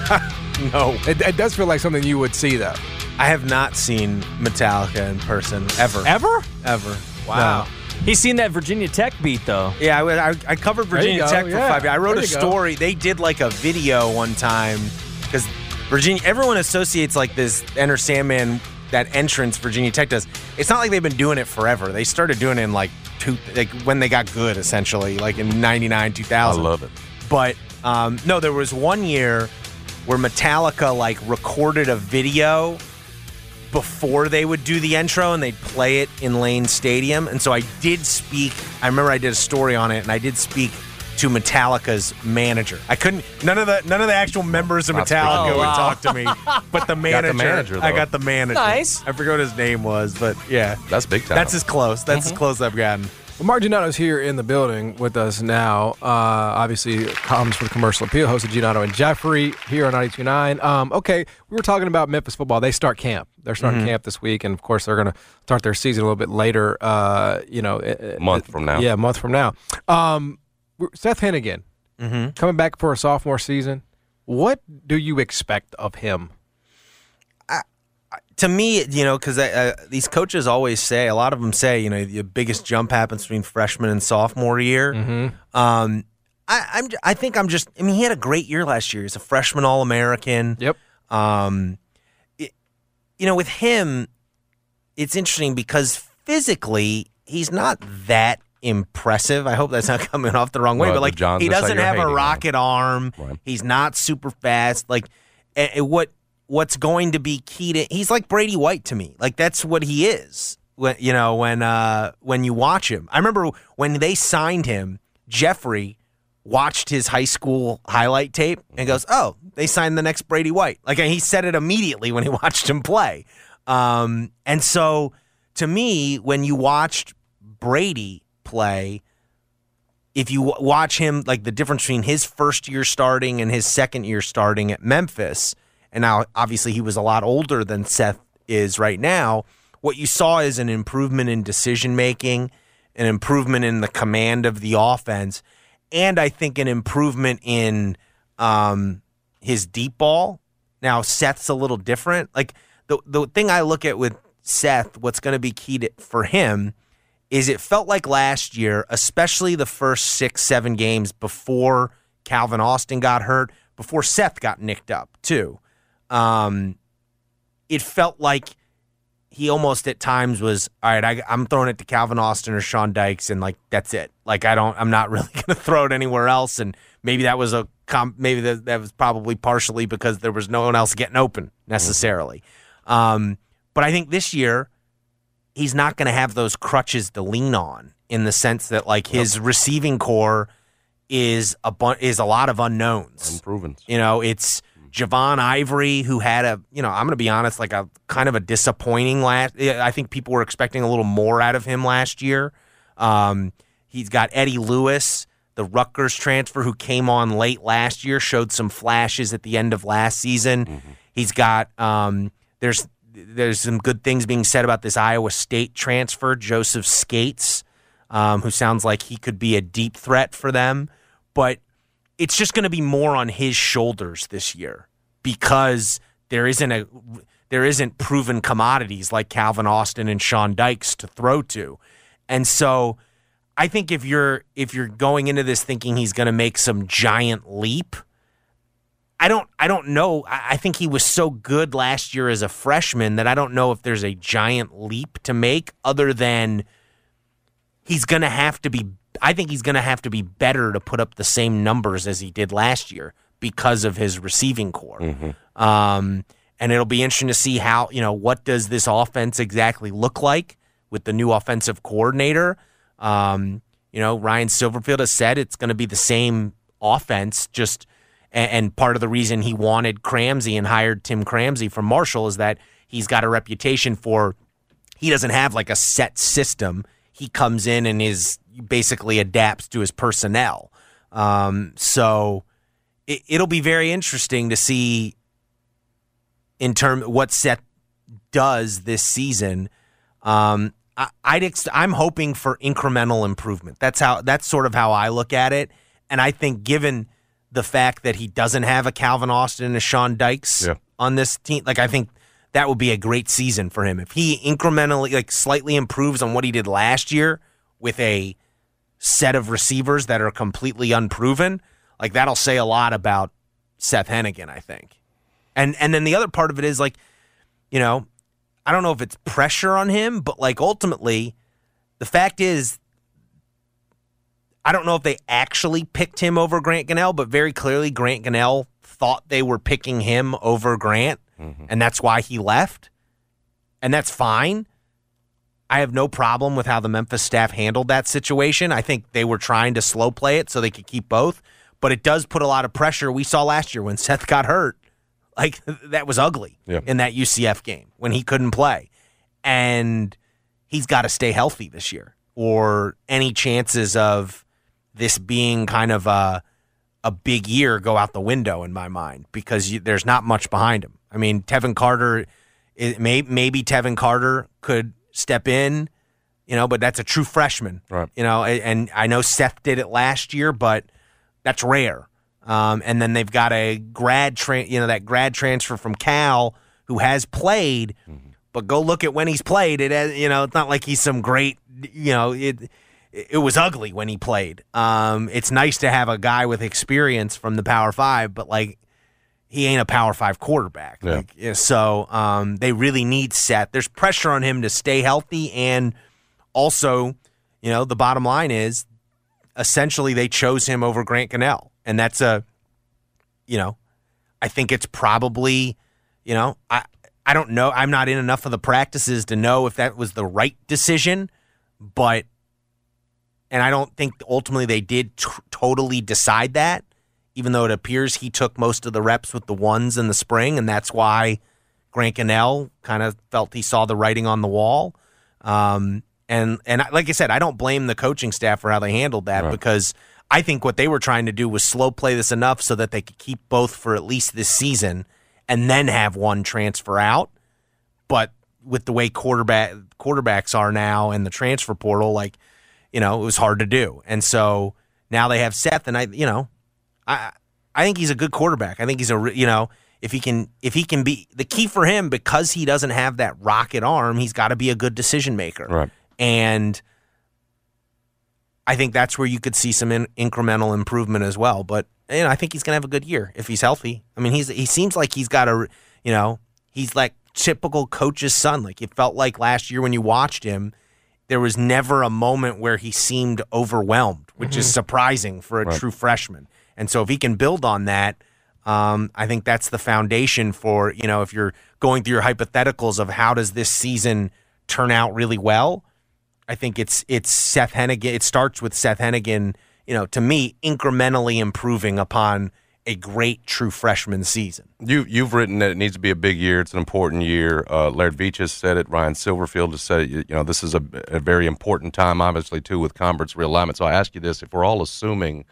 (laughs) No, It, it does feel like something you would see, though. I have not seen Metallica in person ever. Ever? Ever. Wow. He's seen that Virginia Tech beat though. Yeah, I, I, I covered Virginia go, Tech for yeah. five years. I wrote There a you go. story. They did like a video one time because Virginia. Everyone associates like this Enter Sandman that entrance Virginia Tech does. It's not like they've been doing it forever. They started doing it in like two, like when they got good, essentially, like in '99, 2000. I love it. But um, no, there was one year where Metallica like recorded a video before they would do the intro and they'd play it in Lane Stadium. And so I did speak. I remember I did a story on it, and I did speak to Metallica's manager. I couldn't. None of the none of the actual members of Not Metallica to would him. talk to me, but the (laughs) manager. manager, I got the manager. Nice. I forgot what his name was, but yeah, That's big time. that's as close. That's as close as I've gotten. Well, Mark Giannotto's here in the building with us now. Uh, obviously, comes for the commercial appeal, hosted Giannotto and Jeffrey here on 92.9. Um, okay, we were talking about Memphis football. They start camp. They're starting camp this week, and of course, they're going to start their season a little bit later. Uh, you know, a Month from now. Yeah, a month from now. Um, Seth Henigan coming back for a sophomore season. What do you expect of him? to me, you know, because uh, these coaches always say, a lot of them say, you know, the biggest jump happens between freshman and sophomore year. Um, I, I'm, I think I'm just. I mean, he had a great year last year. He's a freshman All American. Yep. Um, you know, with him, it's interesting because physically he's not that impressive. I hope that's not (laughs) coming off the wrong way, but like John, he doesn't have a on him. rocket arm. Right. He's not super fast. Like and what what's going to be key to he's like Brady White to me. Like that's what he is. When you know when uh when you watch him. I remember when they signed him, Jeffrey watched his high school highlight tape and goes, "Oh, they signed the next Brady White." Like he said it immediately when he (laughs) watched him play. Um, and so to me, when you watched Brady play, if you w- watch him, like the difference between his first year starting and his second year starting at Memphis, and now obviously he was a lot older than Seth is right now. What you saw is an improvement in decision making, an improvement in the command of the offense, and I think an improvement in um, his deep ball. Now Seth's a little different. Like the the thing I look at with Seth, what's going to be key to, for him is it felt like last year, especially the first six, seven games before Calvin Austin got hurt, before Seth got nicked up too. Um, it felt like he almost at times was all right. I, I'm throwing it to Calvin Austin or Sean Dykes, and like that's it. Like I don't, I'm not (laughs) really going to throw it anywhere else. And maybe that was a com- maybe that, that was probably partially because there was no one else getting open necessarily. Um, but I think this year he's not going to have those crutches to lean on in the sense that like his receiving corps is a bu- is a lot of unknowns. Unproven. You know, it's Javon Ivory who had a you know I'm going to be honest like a kind of a disappointing last. I think people were expecting a little more out of him last year. Um, he's got Eddie Lewis, the Rutgers transfer who came on late last year, showed some flashes at the end of last season. He's got um, there's there's some good things being said about this Iowa State transfer, Joseph Scates, um, who sounds like he could be a deep threat for them. But it's just going to be more on his shoulders this year because there isn't a there isn't proven commodities like Calvin Austin and Sean Dykes to throw to. And so I think if you're if you're going into this thinking he's going to make some giant leap, I don't I don't know. I I think he was so good last year as a freshman that I don't know if there's a giant leap to make other than he's going to have to be I think he's going to have to be better to put up the same numbers as he did last year because of his receiving corps. Um, and it'll be interesting to see how, you know, what does this offense exactly look like with the new offensive coordinator? Um, you know, Ryan Silverfield has said it's going to be the same offense, just and, and part of the reason he wanted Cramsey and hired Tim Cramsey from Marshall is that he's got a reputation for he doesn't have like a set system. He comes in and is basically adapts to his personnel. Um, so it, it'll be very interesting to see in term what Seth does this season. Um, I, I'd ex- I'm hoping for incremental improvement. That's how that's sort of how I look at it. And I think given the fact that he doesn't have a Calvin Austin and a Sean Dykes Yeah. on this team, like I think that would be a great season for him if he incrementally, like slightly improves on what he did last year with a set of receivers that are completely unproven. Like that'll say a lot about Seth Henigan, I think. And and then the other part of it is like, you know, I don't know if it's pressure on him, but like ultimately, the fact is, I don't know if they actually picked him over Grant Gunnell, but very clearly Grant Gunnell thought they were picking him over Grant, mm-hmm. and that's why he left. And that's fine. I have no problem with how the Memphis staff handled that situation. I think they were trying to slow play it so they could keep both, but it does put a lot of pressure. We saw last year when Seth got hurt, like (laughs) that was ugly Yeah. in that UCF game when he couldn't play. And he's got to stay healthy this year or any chances of this being kind of a a big year go out the window in my mind because you, there's not much behind him. I mean, Tevin Carter, it may, maybe Tevin Carter could step in, you know, but that's a true freshman, Right. You know, and, and I know Seth did it last year, but that's rare. Um, and then they've got a grad, tra- you know, that grad transfer from Cal who has played, but go look at when he's played. It, has, you know, it's not like he's some great, you know, it it was ugly when he played. Um, it's nice to have a guy with experience from the Power Five, but like he ain't a Power Five quarterback. Yeah. Like, so um, they really need Seth. There's pressure on him to stay healthy, and also, you know, the bottom line is essentially they chose him over Grant Gunnell, and that's a, you know, I think it's probably, you know, I I don't know. I'm not in enough of the practices to know if that was the right decision, but and I don't think ultimately they did t- totally decide that, even though it appears he took most of the reps with the ones in the spring, and that's why Grant Gunnell kind of felt he saw the writing on the wall. Um, and and like I said, I don't blame the coaching staff for how they handled that Right. because I think what they were trying to do was slow play this enough so that they could keep both for at least this season, and then have one transfer out. But with the way quarterback quarterbacks are now and the transfer portal, like you know, it was hard to do. And so now they have Seth, and I, you know, I I think he's a good quarterback. I think he's a you know if he can if he can be the key for him because he doesn't have that rocket arm, he's got to be a good decision maker. Right. And I think that's where you could see some in, incremental improvement as well. But you know, I think he's gonna have a good year if he's healthy. I mean, he's he seems like he's got a you know he's like typical coach's son. Like it felt like last year when you watched him, there was never a moment where he seemed overwhelmed, which is surprising for a Right. true freshman. And so if he can build on that, um, I think that's the foundation for you know if you're going through your hypotheticals of how does this season turn out really well. I think it's it's Seth Henigan. It starts with Seth Henigan. You know, to me, incrementally improving upon a great true freshman season. You you've written that it needs to be a big year. It's an important year. Uh, Laird Veatch has said it. Ryan Silverfield has said it. You, you know, this is a, a very important time, obviously, too, with conference realignment. So I ask you this: If we're all assuming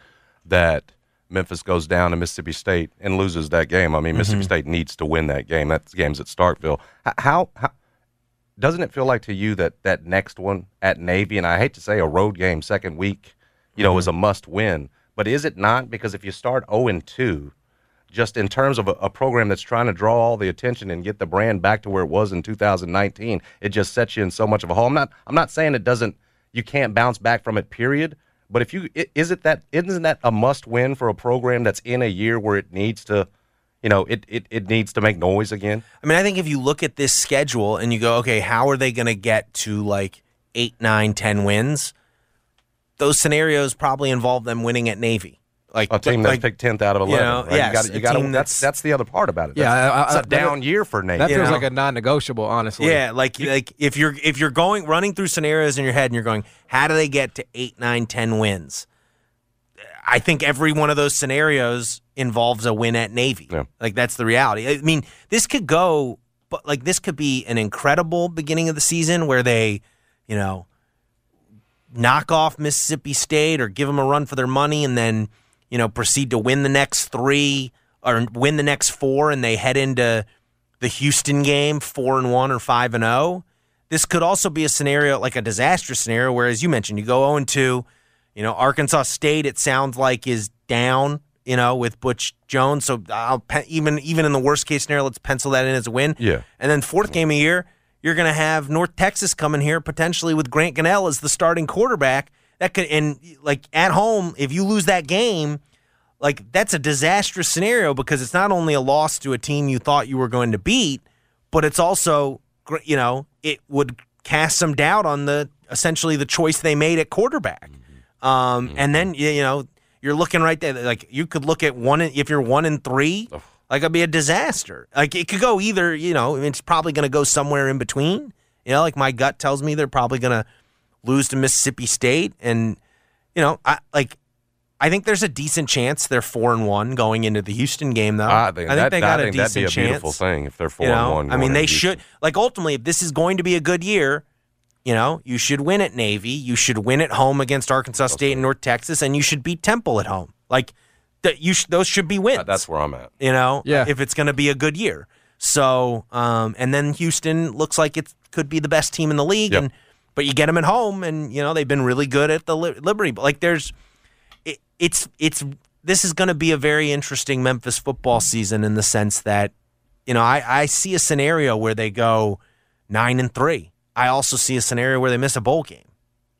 that Memphis goes down to Mississippi State and loses that game, I mean, Mississippi State needs to win that game. That game's at Starkville. How, how doesn't it feel like to you that that next one at Navy, and I hate to say a road game second week, you know, is a mm-hmm. must win, but is it not? Because if you start zero and two just in terms of a, a program that's trying to draw all the attention and get the brand back to where it was in 2019, it just sets you in so much of a hole. I'm not I'm not saying it doesn't you can't bounce back from it, period. But if you is it that isn't that a must win for a program that's in a year where it needs to, you know, it it, it needs to make noise again. I mean, I think if you look at this schedule and you go, okay, how are they going to get to like eight, nine, ten wins? Those scenarios probably involve them winning at Navy. Like A team that's like, picked tenth out of you eleven. know, right? you yes, you got team that's that's the other part about it. Yeah, That's- I- I- it's a that- down year for Navy. That You feels know? like a non-negotiable, honestly. Yeah, like like if you're if you're going running through scenarios in your head and you're going, how do they get to eight, nine, ten wins? I think every one of those scenarios involves a win at Navy. Yeah. Like that's the reality. I mean, this could go, but like this could be an incredible beginning of the season where they, you know, knock off Mississippi State or give them a run for their money, and then you know proceed to win the next three or win the next four, and they head into the Houston game four and one or five and zero. This could also be a scenario like a disastrous scenario where, as you mentioned, you go zero and two. You know, Arkansas State. It sounds like is down. You know, with Butch Jones. So I'll even even in the worst case scenario, let's pencil that in as a win. Yeah. And then fourth game of year, you're going to have North Texas coming here potentially with Grant Gunnell as the starting quarterback. That could and like at home, if you lose that game, like that's a disastrous scenario because it's not only a loss to a team you thought you were going to beat, but it's also you know it would cast some doubt on the essentially the choice they made at quarterback. Um, and then you know you're looking right there like you could look at one if you're one and three. Like it'd be a disaster. Like it could go either, you know, it's probably going to go somewhere in between. You know, like my gut tells me they're probably going to lose to Mississippi State, and you know, I like. I think there's a decent chance they're four and one going into the Houston game, though. I think, that, they got I a think decent that'd be a chance. beautiful thing if they're four You know, and one. I mean, they should like ultimately if this is going to be a good year. You know, you should win at Navy. You should win at home against Arkansas State and North Texas, and you should beat Temple at home. Like that, you sh- those should be wins. That's where I'm at. you know, Yeah. if it's going to be a good year. So, um, and then Houston looks like it could be the best team in the league, Yep. and but you get them at home, and you know they've been really good at the Li- Liberty. But like, there's, it, it's it's this is going to be a very interesting Memphis football season in the sense that, you know, I I see a scenario where they go nine and three. I also see a scenario where they miss a bowl game.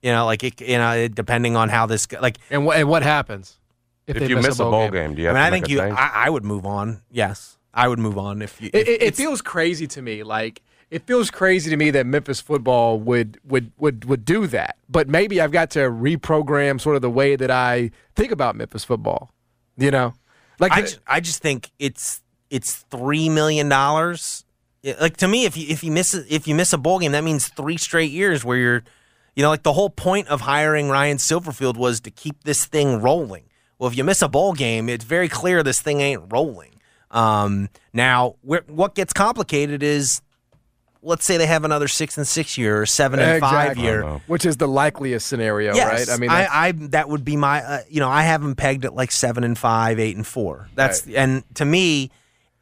You know, like it, you know, depending on how this like And what and what happens If, they you miss a bowl game, do you I have mean, to I make think a you. I, I would move on. Yes, I would move on if you. It, if it, it it's- feels crazy to me. Like it feels crazy to me that Memphis football would would would would do that. But maybe I've got to reprogram sort of the way that I think about Memphis football. You know, like I, ju- I just think it's it's three million dollars. Like to me, if you if you miss a- if you miss a bowl game, that means three straight years where you're, you know, like the whole point of hiring Ryan Silverfield was to keep this thing rolling. Well, if you miss a bowl game, it's very clear this thing ain't rolling. Um, now, what gets complicated is, let's say they have another six and six year or seven and five Exactly. year. which is the likeliest scenario, Yes, right? I mean, I, I that would be my, uh, you know, I have them pegged at like seven and five, eight and four. That's and to me,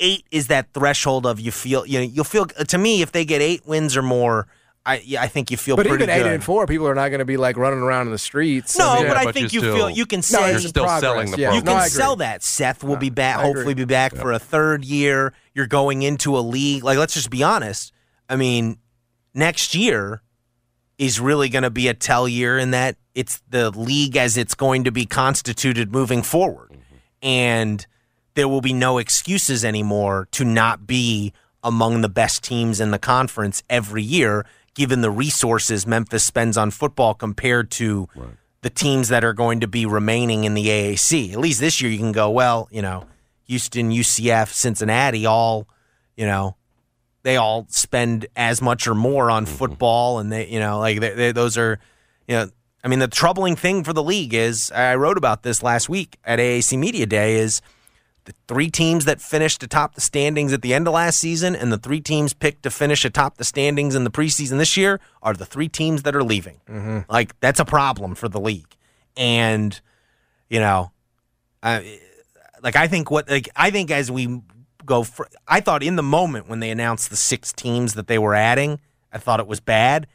eight is that threshold of you feel, you know, you'll feel. To me, if they get eight wins or more, I, yeah, I think you feel but pretty even eight and four, people are not going to be like running around in the streets. No, mean, but I but think you you still- feel you can No, say it's You're still progress, selling the yeah. you program. No, can sell that. Seth will be back. I Hopefully, agree. be back for a third year. You're going into a league. Like, let's just be honest. I mean, next year is really going to be a tell year in that it's the league as it's going to be constituted moving forward, mm-hmm. and there will be no excuses anymore to not be among the best teams in the conference every year, given the resources Memphis spends on football compared to the teams that are going to be remaining in the AAC. At least this year, you can go, well, you know, Houston, UCF, Cincinnati, all, you know, they all spend as much or more on mm-hmm. football, and they, you know, like they, they, those are, you know, I mean, the troubling thing for the league is I wrote about this last week at AAC Media Day is the three teams that finished atop the standings at the end of last season and the three teams picked to finish atop the standings in the preseason this year are the three teams that are leaving. Mm-hmm. Like that's a problem for the league, and you know, I, like I think what like I think as we go, fr- I thought in the moment when they announced the six teams that they were adding, I thought it was bad.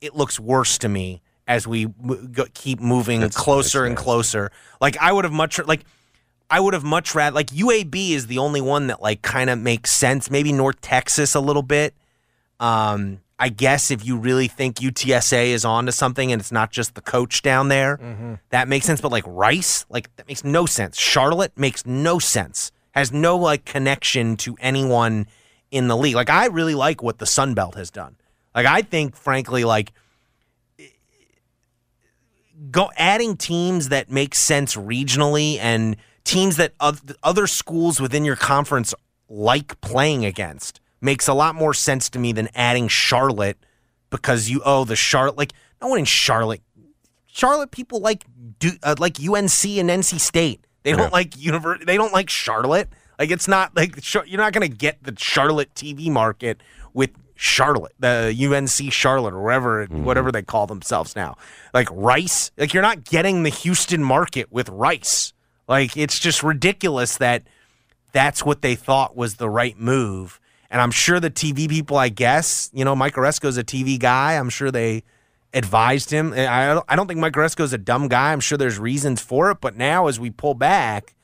It looks worse to me as we mo- go, keep moving That's- closer and closer. Like I would have much like I would have much rather like UAB is the only one that like kind of makes sense. Maybe North Texas a little bit. Um, I guess if you really think UTSA is onto something and it's not just the coach down there, Mm-hmm. that makes sense. But like Rice, like that makes no sense. Charlotte makes no sense. Has no like connection to anyone in the league. Like I really like what the Sun Belt has done. Like I think, frankly, like go adding teams that make sense regionally and teams that other schools within your conference like playing against makes a lot more sense to me than adding Charlotte because you owe the Charlotte like no one in Charlotte Charlotte people like do uh, like UNC and NC State. They don't Yeah. like univer- they don't like Charlotte. Like it's not like you're not going to get the Charlotte TV market with Charlotte, the UNC Charlotte or wherever whatever they call themselves now. Like Rice, like you're not getting the Houston market with Rice. Like it's just ridiculous that that's what they thought was the right move. And I'm sure the TV people, I guess, you know, Mike Aresco's a TV guy. I'm sure they advised him. I don't, I don't think Mike Aresco's a dumb guy. I'm sure there's reasons for it. But now, as we pull back,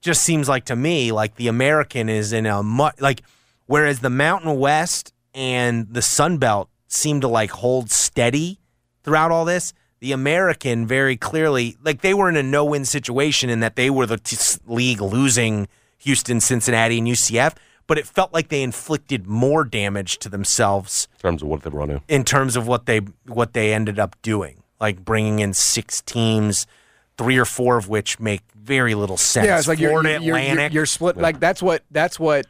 just seems like to me like the American is in a mu- like whereas the Mountain West and the Sun Belt seem to like hold steady throughout all this. The American very clearly like they were in a no-win situation in that they were the t- league losing Houston, Cincinnati, and UCF, but it felt like they inflicted more damage to themselves in terms of what they run in. in terms of what they what they ended up doing, like bringing in six teams, three or four of which make very little sense. Yeah, it's like you're, Florida you're, you're, Atlantic. you're split. Like that's what that's what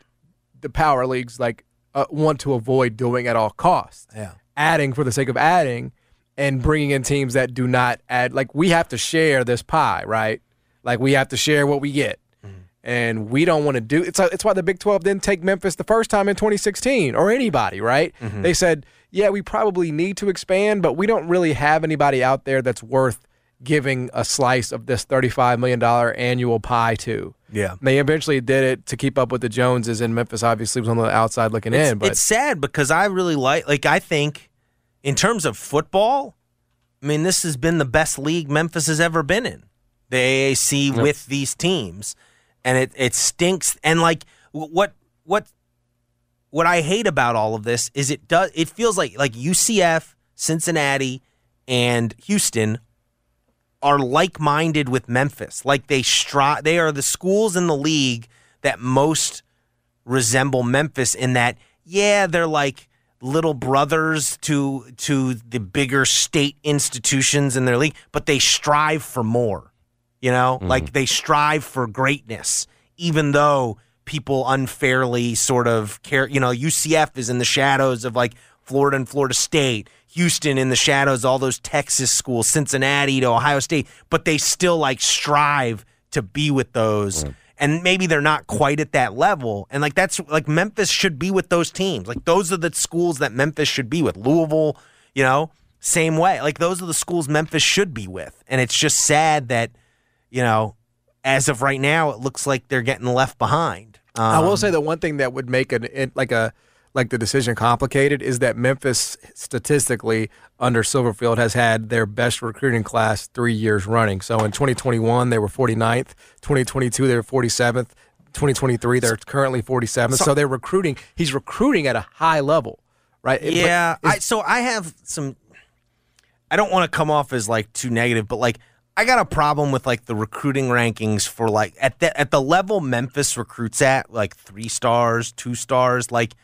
the power leagues like uh, want to avoid doing at all costs. Yeah. adding for the sake of adding, and bringing in teams that do not add. Like we have to share this pie, right? Like we have to share what we get, mm-hmm. and we don't want to do. It's it's why the Big Twelve didn't take Memphis the first time in 2016 or anybody, right? Mm-hmm. They said, yeah, we probably need to expand, but we don't really have anybody out there that's worth giving a slice of this $35 million annual pie to. Yeah. They eventually did it to keep up with the Joneses, and Memphis obviously was on the outside looking it's, in. But it's sad because I really like like I think in terms of football, I mean this has been the best league Memphis has ever been in. The AAC with these teams, and it it stinks. And like what what what I hate about all of this is it does it feels like like UCF, Cincinnati, and Houston are like-minded with Memphis. Like they stri- they are the schools in the league that most resemble Memphis in that yeah, they're like little brothers to to the bigger state institutions in their league, but they strive for more. You know, mm-hmm. like they strive for greatness, even though people unfairly sort of care. You know, UCF is in the shadows of like Florida and Florida State, Houston in the shadows, all those Texas schools, Cincinnati to Ohio State, but they still like strive to be with those. And maybe they're not quite at that level. And like that's like Memphis should be with those teams. Like those are the schools that Memphis should be with. Louisville, you know, same way. Like those are the schools Memphis should be with. And it's just sad that, you know, as of right now, it looks like they're getting left behind. I will Um, say the one thing that would make an like a like the decision complicated is that Memphis statistically under Silverfield has had their best recruiting class three years running. So in 2021 they were 49th, 2022 they were 47th, 2023 they're currently 47th. So, they're recruiting. He's recruiting at a high level, right? Yeah, I, so I have some. I don't want to come off as like too negative, but like I got a problem with like the recruiting rankings for like at the at the level Memphis recruits at, like three stars, two stars, like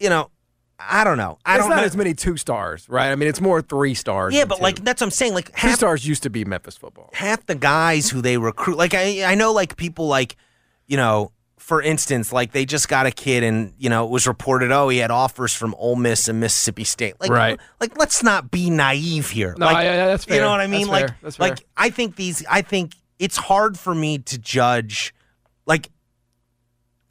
you know, I don't know. I it's don't not know. as many two stars, right? I mean, it's more three stars. yeah, but two. like that's what I'm saying. Like two half stars used to be Memphis football. half the guys who they recruit like I I know like people like you know for instance like they just got a kid and you know it was reported oh he had offers from Ole Miss and Mississippi State like Right. like let's not be naive here No, like that's you know what I mean That's like fair. That's fair. like I think these I think it's hard for me to judge like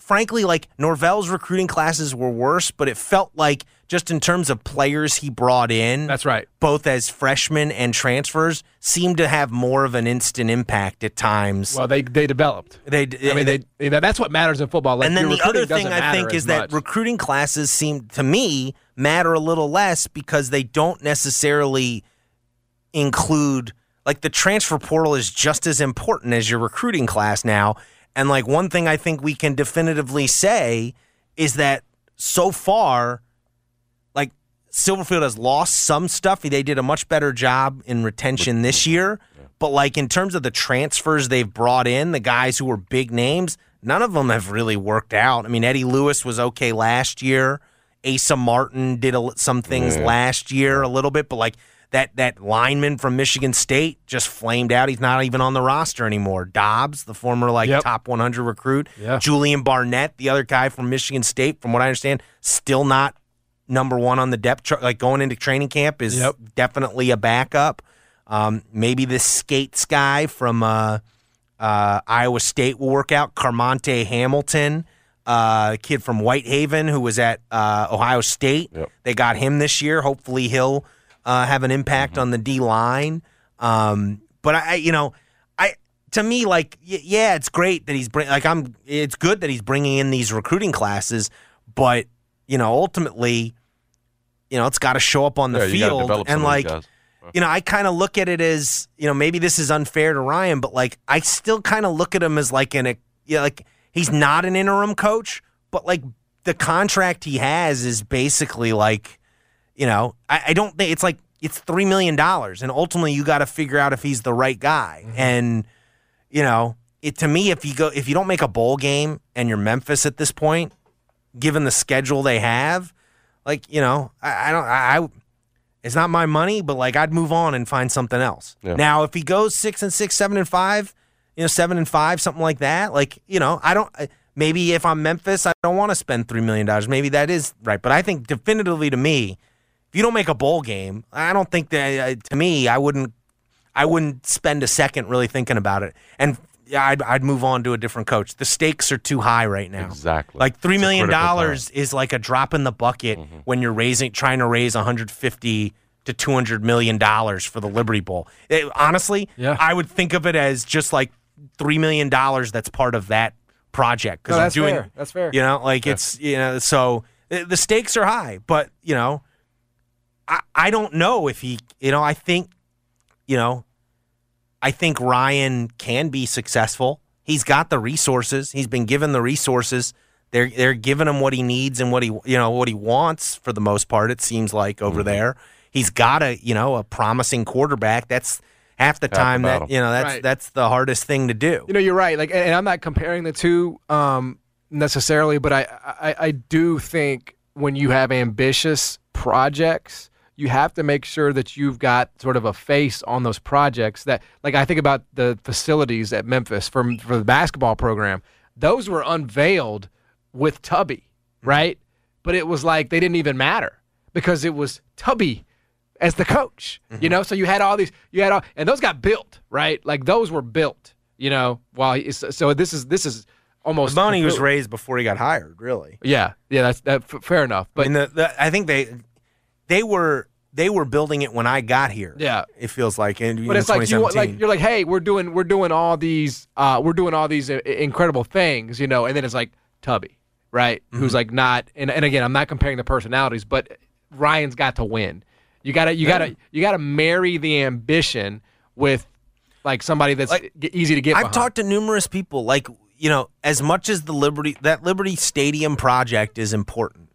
frankly, like Norvell's recruiting classes were worse, but it felt like just in terms of players he brought in, That's right. both as freshmen and transfers, seemed to have more of an instant impact at times. Well, they they developed. they, I mean, they, know, that's what matters in football. Like, and then the other thing I think is that much. recruiting classes seem to me matter a little less because they don't necessarily include like the transfer portal is just as important as your recruiting class now. And like one thing I think we can definitively say is that so far, like Silverfield has lost some stuff. They did a much better job in retention this year. But like in terms of the transfers they've brought in, the guys who were big names, none of them have really worked out. I mean, Eddie Lewis was okay last year. Asa Martin did a, some things Yeah. last year a little bit, but like that that lineman from Michigan State just flamed out. He's not even on the roster anymore. Dobbs, the former like Yep. top 100 recruit, Yeah. Julian Barnett, the other guy from Michigan State, from what I understand, still not number one on the depth chart. Like going into training camp is Yep. definitely a backup. Um, maybe this Scates guy from uh, uh, Iowa State will work out. Cormontae Hamilton, uh, kid from Whitehaven who was at uh, Ohio State. Yep. They got him this year. Hopefully, he'll uh, have an impact on the D line. Um, but I, you know, I to me like y- yeah, it's great that he's bring like I'm. It's good that he's bringing in these recruiting classes, but you know, ultimately, you know, it's got to show up on the Yeah, field and like you know, I kind of look at it as, you know, maybe this is unfair to Ryan, but like I still kind of look at him as like an, you know, like he's not an interim coach, but like the contract he has is basically like, you know, I, I don't think it's like it's three million dollars, and ultimately you got to figure out if he's the right guy, mm-hmm. and you know, it to me if you go if you don't make a bowl game and you're Memphis at this point, given the schedule they have, like you know, I, I don't, I, I it's not my money, but like I'd move on and find something else. Yeah. Now, if he goes six and six, seven and five, you know, seven and five, something like that, like you know, I don't. Maybe if I'm Memphis, I don't want to spend three million dollars. Maybe that is right, but I think definitively to me, if you don't make a bowl game, I don't think that. Uh, to me, I wouldn't. I wouldn't spend a second really thinking about it, and yeah, I'd, I'd move on to a different coach. The stakes are too high right now. Exactly. Like three It's a million critical dollars is like a drop in the bucket Mm-hmm. when you're raising, trying to raise 150 to 200 million dollars for the Liberty Bowl. It- honestly, Yeah. I would think of it as just like three million dollars. That's part of that project No, I'm that's doing. fair. That's fair. You know, like it's you know, so uh, the stakes are high, but you know, I I don't know if he. You know, I think, you know, I think Ryan can be successful. He's got the resources. He's been given the resources. They're they're giving him what he needs and what he you know what he wants for the most part. It seems like over there. He's got a you know a promising quarterback. That's half the Half the time that you know that's Right. that's the hardest thing to do. You know, you're right. Like, and and I'm not comparing the two um, necessarily, but I, I, I do think when you have ambitious projects, you have to make sure that you've got sort of a face on those projects. That, like, I think about the facilities at Memphis for for the basketball program. Those were unveiled with Tubby, mm-hmm. right? But it was like they didn't even matter because it was Tubby as the coach. You mm-hmm. know, so you had all these, you had all, and those got built, right? Like those were built. You know, while he, so so this is this is almost Boney was raised before he got hired. Really. Yeah, yeah, that's that f- fair enough. But I mean, the, the, I think they they were they were building it when I got here. Yeah. it feels like. In, but it's like you like you're like, hey, we're doing we're doing all these uh, we're doing all these uh, incredible things, you know, and then it's like Tubby, right? Mm-hmm. Who's like not, and, and again, I'm not comparing the personalities, but Ryan's got to win. You gotta you gotta you gotta marry the ambition with like somebody that's Like, easy to get. I've behind. talked to numerous people. Like you know, as much as the Liberty that Liberty Stadium project is important,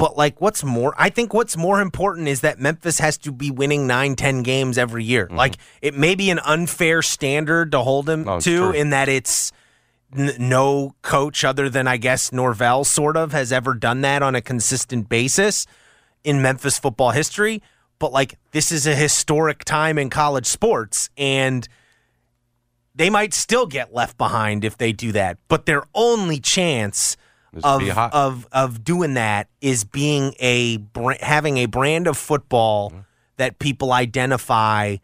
but like what's more, I think what's more important is that Memphis has to be winning nine, ten games every year. Mm-hmm. Like it may be an unfair standard to hold him oh, No, to, true. in that it's. N- no coach other than I guess Norvell sort of has ever done that on a consistent basis in Memphis football history. But like this is a historic time in college sports, and they might still get left behind if they do that. But their only chance of of of doing that is being a having a brand of football Mm-hmm. that people identify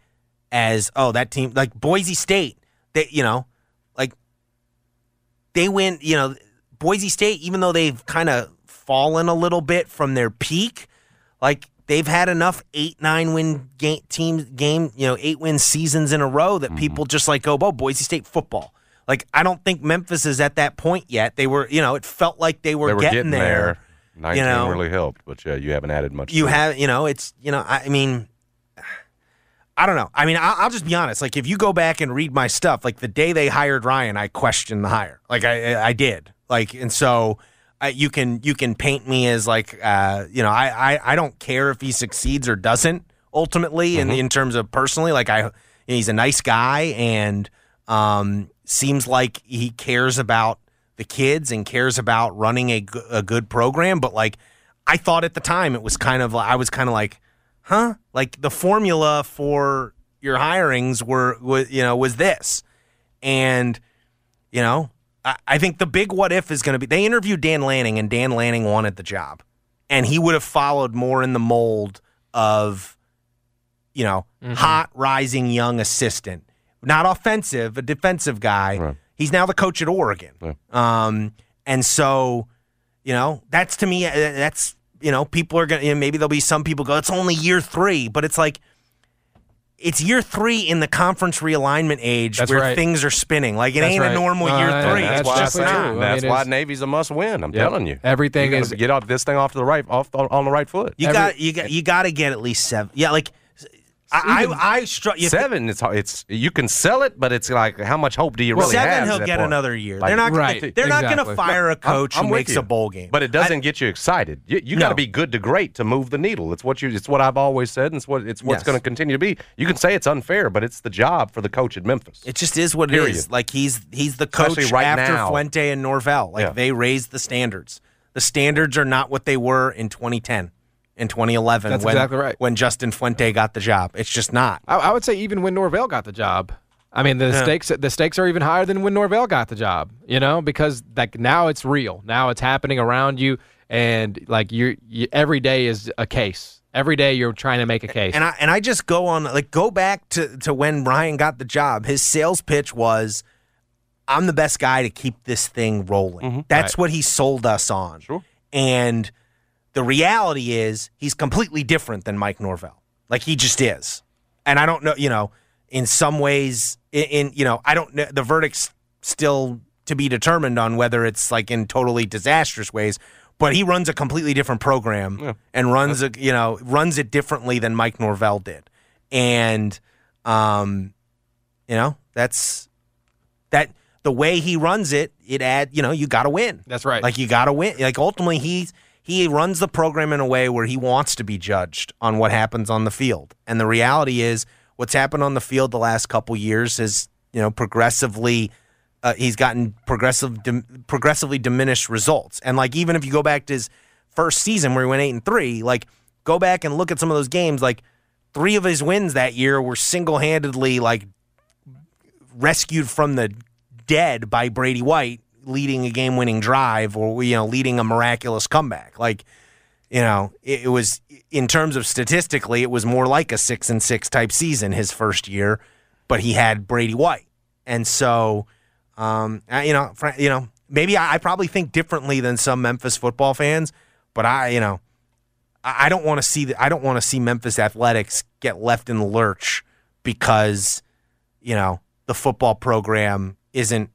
as oh that team like Boise State. that you know like they win you know Boise State even though they've kind of fallen a little bit from their peak like they've had enough eight nine win game teams game you know eight win seasons in a row that people just like go oh Boise State football like I don't think Memphis is at that point yet they were you know it felt like they were, they were getting, there. 19 know. really helped, but yeah, you haven't added much. you have you know it's you know I, I mean I don't know. I mean, I'll, I'll just be honest. Like, if you go back and read my stuff, like the day they hired Ryan, I questioned the hire. Like, I I did. Like, and so uh, you can you can paint me as like, uh, you know, I, I I don't care if he succeeds or doesn't ultimately, in in terms of personally. Like, I he's a nice guy and um, seems like he cares about the kids and cares about running a, a good program. But like, I thought at the time it was kind of I was kind of like, huh? Like the formula for your hirings were, was, you know, was this. And, you know, I, I think the big what if is going to be they interviewed Dan Lanning and Dan Lanning wanted the job. And he would have followed more in the mold of, you know, mm-hmm. hot, rising young assistant. Not offensive, a defensive guy. He's now the coach at Oregon. Um, and so, you know, that's to me, uh, that's, you know, people are going to, maybe there'll be some people go, it's only year three, but it's like, it's year three in the conference realignment age That's where right. things are spinning. Like it That's ain't a normal year no, no, three. that's It's why I just say not. I mean, that's why Navy's a must win. I'm Yep. telling you, Everything You gotta is- get off this thing off to the right, off on, on the right foot. You Every- got you got you got to get at least seven. Yeah, like I I, I struck you Seven, it's it's you can sell it, but it's like how much hope do you really seven. have? at He'll get point? another year. Like- they're not Right, gonna, they're not going to fire a I'm- coach I'm who makes you. a bowl game. But it doesn't get you excited. You, you got No. to be good to great to move the needle. It's what you. It's what I've always said, and it's what it's what's Yes. going to continue to be. You can say it's unfair, but it's the job for the coach at Memphis. It just is what it Period. is. Like he's he's the coach Especially right after now. Fuente and Norvell. Like Yeah. they raised the standards. The standards are not what they were in 2010, in 2011 That's when exactly right. when Justin Fuente got the job. It's just not. I, I would say even when Norvell got the job. I mean, the stakes the stakes are even higher than when Norvell got the job. You know, because like now it's real. Now it's happening around you, and like you, you every day is a case. Every day you're trying to make a case. And I and I just go on like go back to to when Ryan got the job. His sales pitch was, "I'm the best guy to keep this thing rolling." Mm-hmm. That's what he sold us on. Sure. And the reality is, he's completely different than Mike Norvell. Like he just is. And I don't know, you know, in some ways, in, in you know, I don't know. The verdict's still to be determined on whether it's like in totally disastrous ways. But he runs a completely different program and runs a, you know runs it differently than Mike Norvell did, and um, you know that's that the way he runs it. It add you know you got to win. That's right. Like you got to win. Like ultimately he he runs the program in a way where he wants to be judged on what happens on the field, and the reality is what's happened on the field the last couple years is you know progressively uh, he's gotten progressive progressively diminished results. And like even if you go back to his first season where he went eight and three, like go back and look at some of those games, like three of his wins that year were single handedly like rescued from the dead by Brady White leading a game winning drive or you know leading a miraculous comeback. Like you know, it, it was in terms of statistically, it was more like a six and six type season his first year, but he had Brady White, and so um, you know, you know, maybe I, I probably think differently than some Memphis football fans, but I, you know, I, I don't want to see the, I don't want to see Memphis athletics get left in the lurch because you know the football program isn't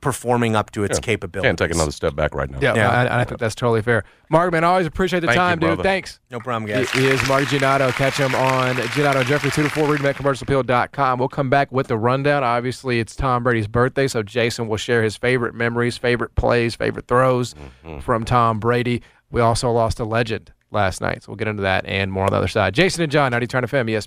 performing up to its Yeah. capabilities. Can't take another step back right now. yeah, Yeah. I, I think that's totally fair. Mark, man, I always appreciate the Thank you, time, dude. Thanks. No problem, He, guys. he is Mark Giannotto. Catch him on Giannotto Jeffrey 2 to 4, read him at We'll come back with the rundown. Obviously, it's Tom Brady's birthday, so Jason will share his favorite memories, favorite plays, favorite throws mm-hmm. from Tom Brady. We also lost a legend last night, so we'll get into that and more on the other side. Jason and John, 90 Turn to FM, yes.